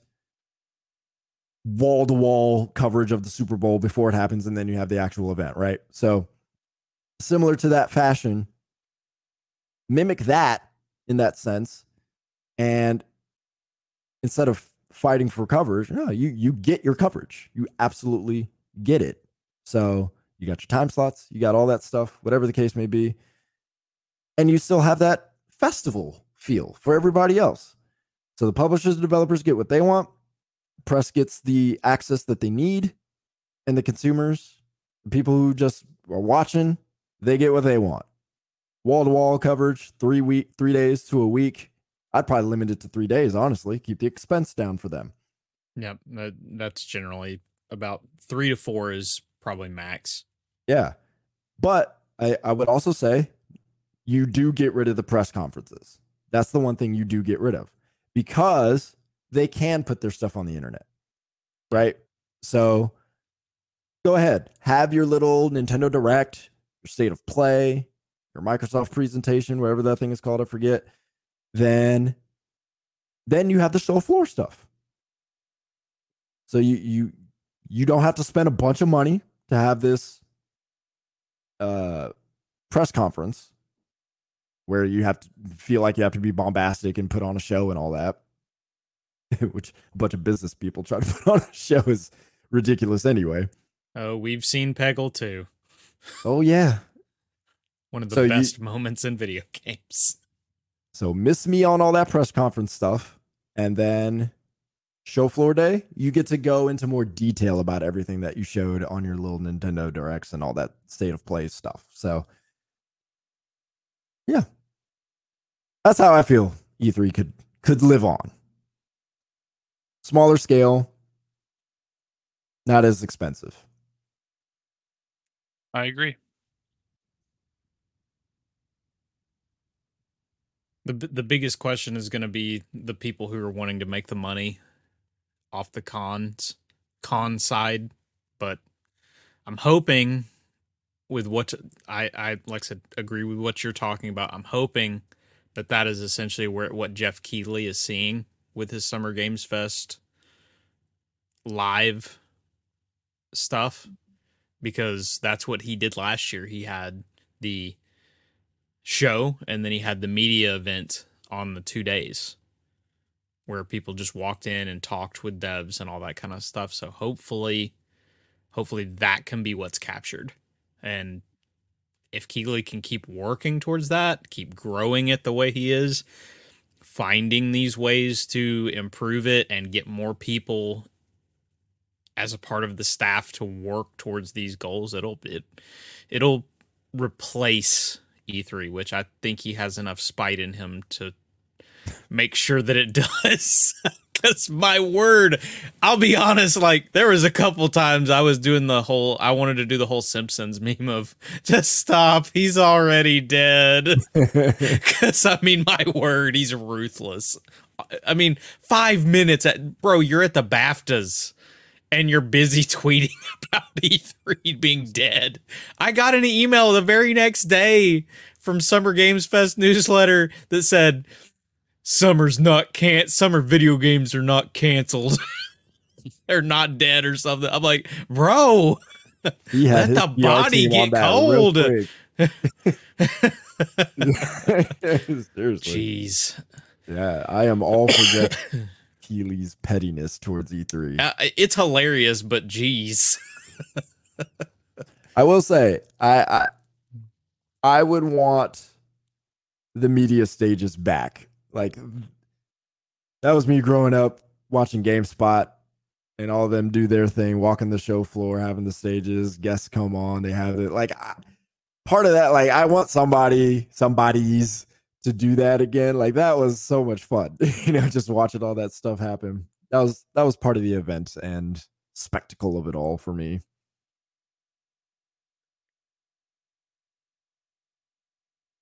wall to wall coverage of the Super Bowl before it happens and then you have the actual event, right? So similar to that fashion, mimic that in that sense, And instead of fighting for coverage, no, you you get your coverage. You absolutely get it. So you got your time slots, you got all that stuff, whatever the case may be. And you still have that festival feel for everybody else. So the publishers and developers get what they want, press gets the access that they need, and the consumers, the people who just are watching, they get what they want. Wall to wall coverage, three week, three days to a week. I'd probably limit it to three days, honestly. Keep the expense down for them. Yep, that, that's generally about three to four is probably max. Yeah. But I, I would also say you do get rid of the press conferences. That's the one thing you do get rid of because they can put their stuff on the internet. Right. So go ahead, have your little Nintendo Direct, your state of play, your Microsoft presentation, whatever that thing is called, I forget. Then then you have the show floor stuff. So you you you don't have to spend a bunch of money to have this uh press conference where you have to feel like you have to be bombastic and put on a show and all that [laughs] which a bunch of business people try to put on a show is ridiculous anyway. Oh, we've seen Peggle too. oh yeah. One of the So you- best moments in video games. so miss me on all that press conference stuff and then show floor day you get to go into more detail about everything that you showed on your little nintendo directs and all that state of play stuff. So yeah. That's how i feel e3 could could live on smaller scale not as expensive I agree. The the biggest question is going to be the people who are wanting to make the money off the cons con side, but I'm hoping with what I I like I said agree with what you're talking about. I'm hoping that that is essentially where what Jeff Keighley is seeing with his Summer Games Fest live stuff because that's what he did last year. He had the show and then he had the media event on the two days where people just walked in and talked with devs and all that kind of stuff. So hopefully hopefully that can be what's captured. And if Keighley can keep working towards that, keep growing it the way he is, finding these ways to improve it and get more people as a part of the staff to work towards these goals, it'll it it'll replace E3, which I think he has enough spite in him to make sure that it [laughs] does. Because my word, I'll be honest, like there was a couple times I was doing the whole I wanted to do the whole Simpsons meme of just stop, he's already dead. [laughs] Cause I mean, my word, he's ruthless. I mean, five minutes at bro, you're at the BAFTAs and you're busy [laughs] tweeting about E3 being dead. I got an email the very next day from Summer Games Fest newsletter that said summer's not can't summer video games are not canceled. [laughs] They're not dead or something. I'm like, bro, he Let the body get on that real cold. [laughs] [laughs] Seriously. jeez. Yeah, I am all for Jeff [coughs] Keighley's pettiness towards E E3. Uh, it's hilarious, but jeez. I will say, I, I I would want the media stages back. Like that was me growing up watching GameSpot and all of them do their thing, walking the show floor, having the stages, guests come on, they have it. Like I, part of that, like I want somebody, somebody's to do that again. Like that was so much fun. [laughs] you know, just watching all that stuff happen. That was that was part of the event and spectacle of it all for me.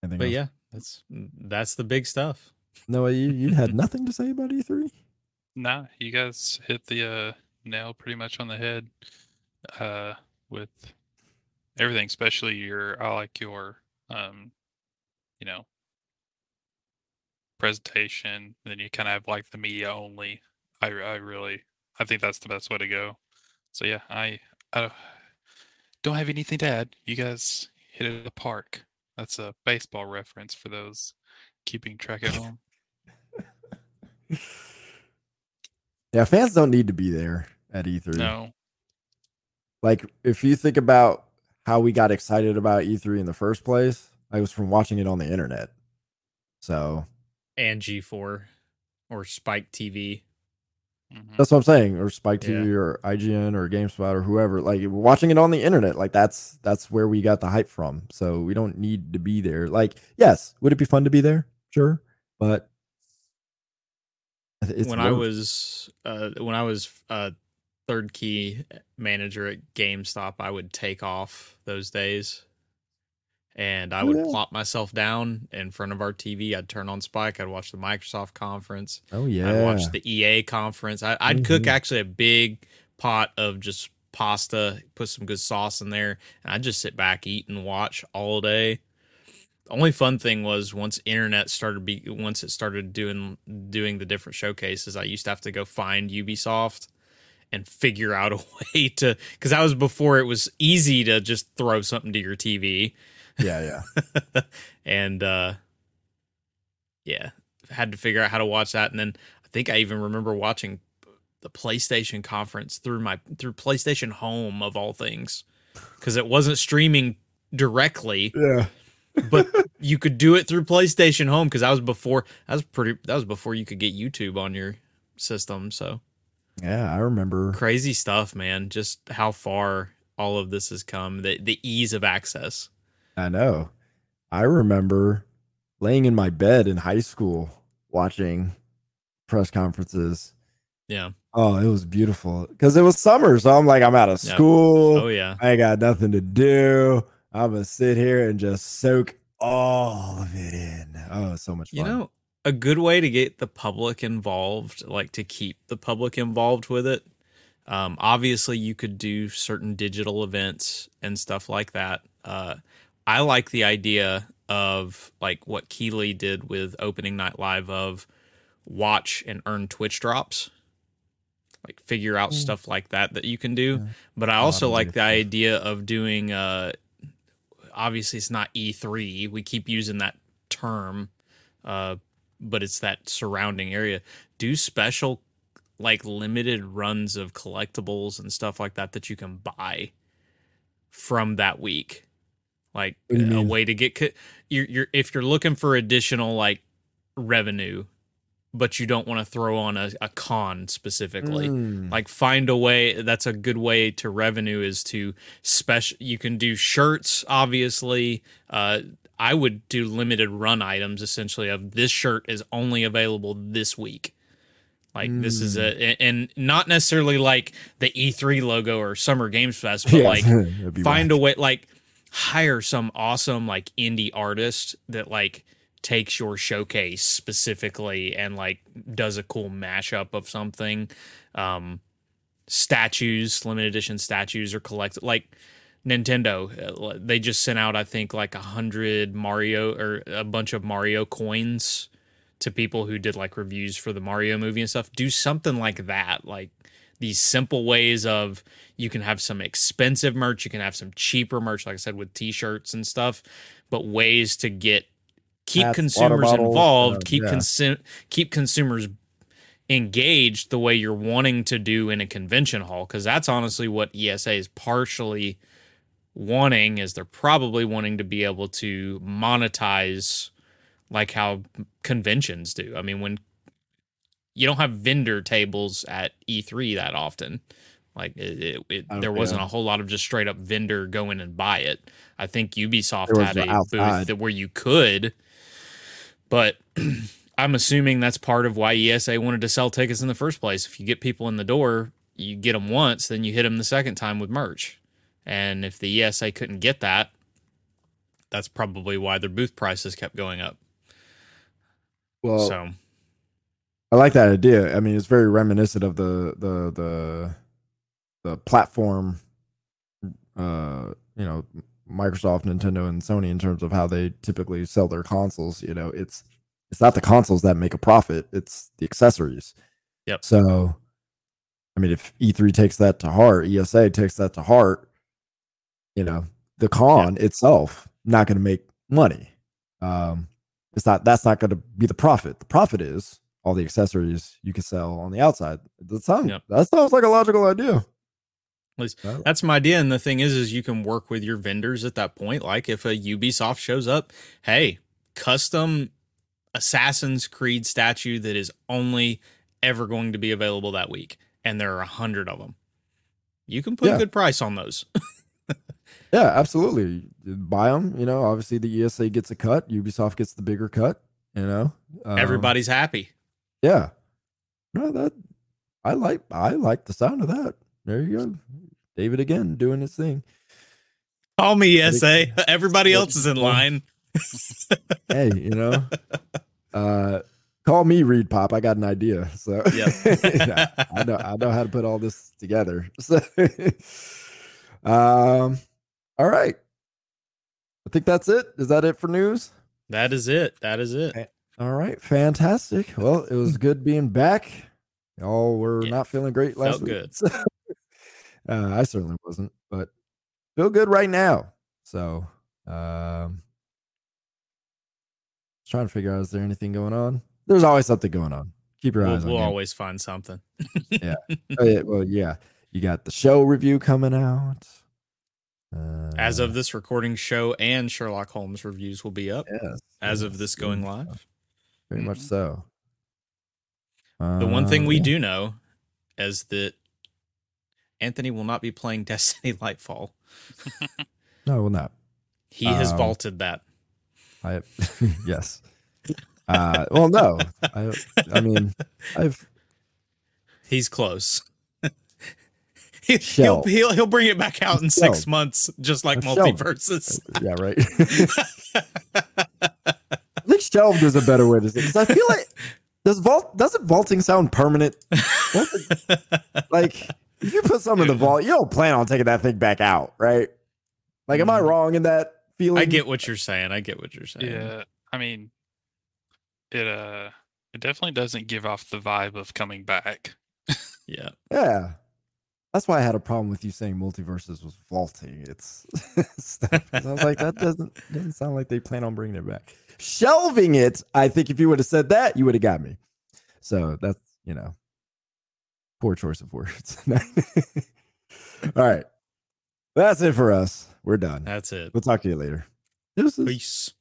Anything But else? yeah, that's that's the big stuff. Noah, you, you had nothing to say about E E3? Nah, you guys hit the uh, nail pretty much on the head uh, with everything, especially your. I like your, um, you know, presentation. Then you kind of have like the media only. I I really I think that's the best way to go. So yeah, I I don't- don't have anything to add. You guys hit it at the park. That's a baseball reference for those keeping track at [laughs] home. Yeah, fans don't need to be there at E3. No. Like if you think about how we got excited about E3 in the first place, I was from watching it on the internet. So and G4 or Spike TV. Mhm. that's what I'm saying, or Spike Yeah. TV or IGN or GameSpot or whoever. Like we're watching it on the internet. Like that's that's where we got the hype from. So we don't need to be there. Like, yes, would it be fun to be there? Sure, but it's when I was uh, when I was uh, third key manager at GameStop, I would take off those days, and I would Yeah. plop myself down in front of our TV. I'd turn on Spike. I'd watch the Microsoft conference. oh yeah, I'd watch the EA conference. I, I'd cook Mhm. actually a big pot of just pasta, put some good sauce in there, and I'd just sit back, eat, and watch all day. The only fun thing was once internet started be once it started doing doing the different showcases, I used to have to go find Ubisoft and figure out a [laughs] way to because that was before it was easy to just throw something to your TV yeah, yeah. [laughs] and uh yeah had to figure out how to watch that and then i think i even remember watching the playstation conference through my through playstation home of all things because it wasn't streaming directly Yeah. But you could do it through playstation home because that was before that was pretty that was before you could get youtube on your system so Yeah, I remember. crazy stuff man just how far all of this has come the the ease of access I know. I remember laying in my bed in high school watching press conferences. yeah Oh, it was beautiful because it was summer. So I'm like, I'm out of school. oh yeah I got nothing to do. I'm gonna sit here and just soak all of it in. Oh, so much fun. You know, a good way to get the public involved, like to keep the public involved with it. Um, obviously, you could do certain digital events and stuff like that. Uh, I like the idea of like what Keighley did with opening night live of watch and earn Twitch drops, like figure out stuff like that that you can do. Yeah. But I Oh, also that'd like the fun. idea of doing. Uh, obviously, it's not E3. We keep using that term, uh, but it's that surrounding area. Do special, like limited runs of collectibles and stuff like that that you can buy from that week, like a mean? way to get. Co- you're, you're if you're looking for additional like revenue, but you don't want to throw on a, a con specifically. Mm. like find a way that's a good way to revenue is to special you can do shirts obviously. Uh i would do limited run items essentially of this shirt is only available this week. Like this is a a- and not necessarily like the e3 logo or summer games fest but Yeah, like [laughs] find whack. a way like hire some awesome like indie artist that like takes your showcase specifically and like does a cool mashup of something. Um statues limited edition statues are collected like nintendo uh, they just sent out i think like a hundred mario or a bunch of mario coins to people who did like reviews for the mario movie and stuff. Do something like that like these simple ways of you can have some expensive merch you can have some cheaper merch like i said with t-shirts and stuff but ways to get keep Hats, consumers bottles, involved uh, keep yeah. consu- keep consumers engaged the way you're wanting to do in a convention hall because that's honestly what ESA is partially wanting is they're probably wanting to be able to monetize like how conventions do. I mean when you don't have vendor tables at E3 that often. Like it, it, it Oh, there wasn't a whole lot of just straight up vendor go in and buy it. I think Ubisoft had a outside. booth that where you could, but [clears throat] I'm assuming that's part of why ESA wanted to sell tickets in the first place. If you get people in the door, you get them once, then you hit them the second time with merch. And if the ESA couldn't get that, that's probably why their booth prices kept going up. Well, so I like that idea. I mean, it's very reminiscent of the the the the platform, uh, you know, Microsoft, Nintendo, and Sony in terms of how they typically sell their consoles. You know, it's it's not the consoles that make a profit; it's the accessories. Yep. So, I mean, if E3 takes that to heart, ESA takes that to heart, you know, the con itself not going to make money. Um, it's not that's not going to be the profit. The profit is all the accessories you could sell on the outside. That sounds Yep. that sounds like a logical idea. Well- that's my idea. And the thing is, is you can work with your vendors at that point. Like if a Ubisoft shows up, hey, custom Assassin's Creed statue that is only ever going to be available that week, and there are a hundred of them. You can put Yeah. a good price on those. [laughs] Yeah, absolutely. Buy them. You know, obviously the ESA gets a cut. Ubisoft gets the bigger cut. You know, Um, Everybody's happy. Yeah. No, that I like. I like the sound of that. There you go. David again doing his thing. Call me But it- ESA. [laughs] Everybody but- else is in line. Hey, you know, [laughs] uh, call me ReedPop. I got an idea. So Yep. [laughs] yeah, I know. I know how to put all this together. So, um, all right. I think that's it. Is that it for news? That is it. That is it. All right, fantastic. Well, it was good being back. Y'all were Yeah, not feeling great last felt week. good. so- uh, I certainly wasn't, but feel good right now. So, um, trying to figure out is there anything going on? There's always something going on. Keep your We'll, eyes on we'll Game- always find something. [laughs] Oh, yeah, well, yeah, you got the show review coming out. Uh, As of this recording, show and Sherlock Holmes reviews will be up yes, as of this going yes, live. very much Mhm. so. The one thing Uh, we yeah. do know is that Anthony will not be playing [laughs] Destiny Lightfall. no, will not. He has Um, vaulted that. I [laughs] yes. Uh, well, no. I, I mean, I've He's close. he, [laughs] he'll, he'll he'll bring it back out in six months, just like shelved. MultiVersus. yeah, right. I think shelved is a better way to say. Because I feel like does vault doesn't vaulting sound permanent? Like if you put some in the vault, you don't plan on taking that thing back out, right? Like, am I Mhm. wrong in that feeling? I get what you're saying. I get what you're saying. Yeah, I mean, it uh, it definitely doesn't give off the vibe of coming back. [laughs] Yeah. Yeah. That's why I had a problem with you saying MultiVersus was vaulting. It's [laughs] stuff. 'Cause I was like, that doesn't doesn't sound like they plan on bringing it back. Shelving it, I think if you would have said that, you would have got me. So that's you know, poor choice of words. [laughs] All right, that's it for us. We're done. That's it. We'll talk to you later. Deuces. Peace.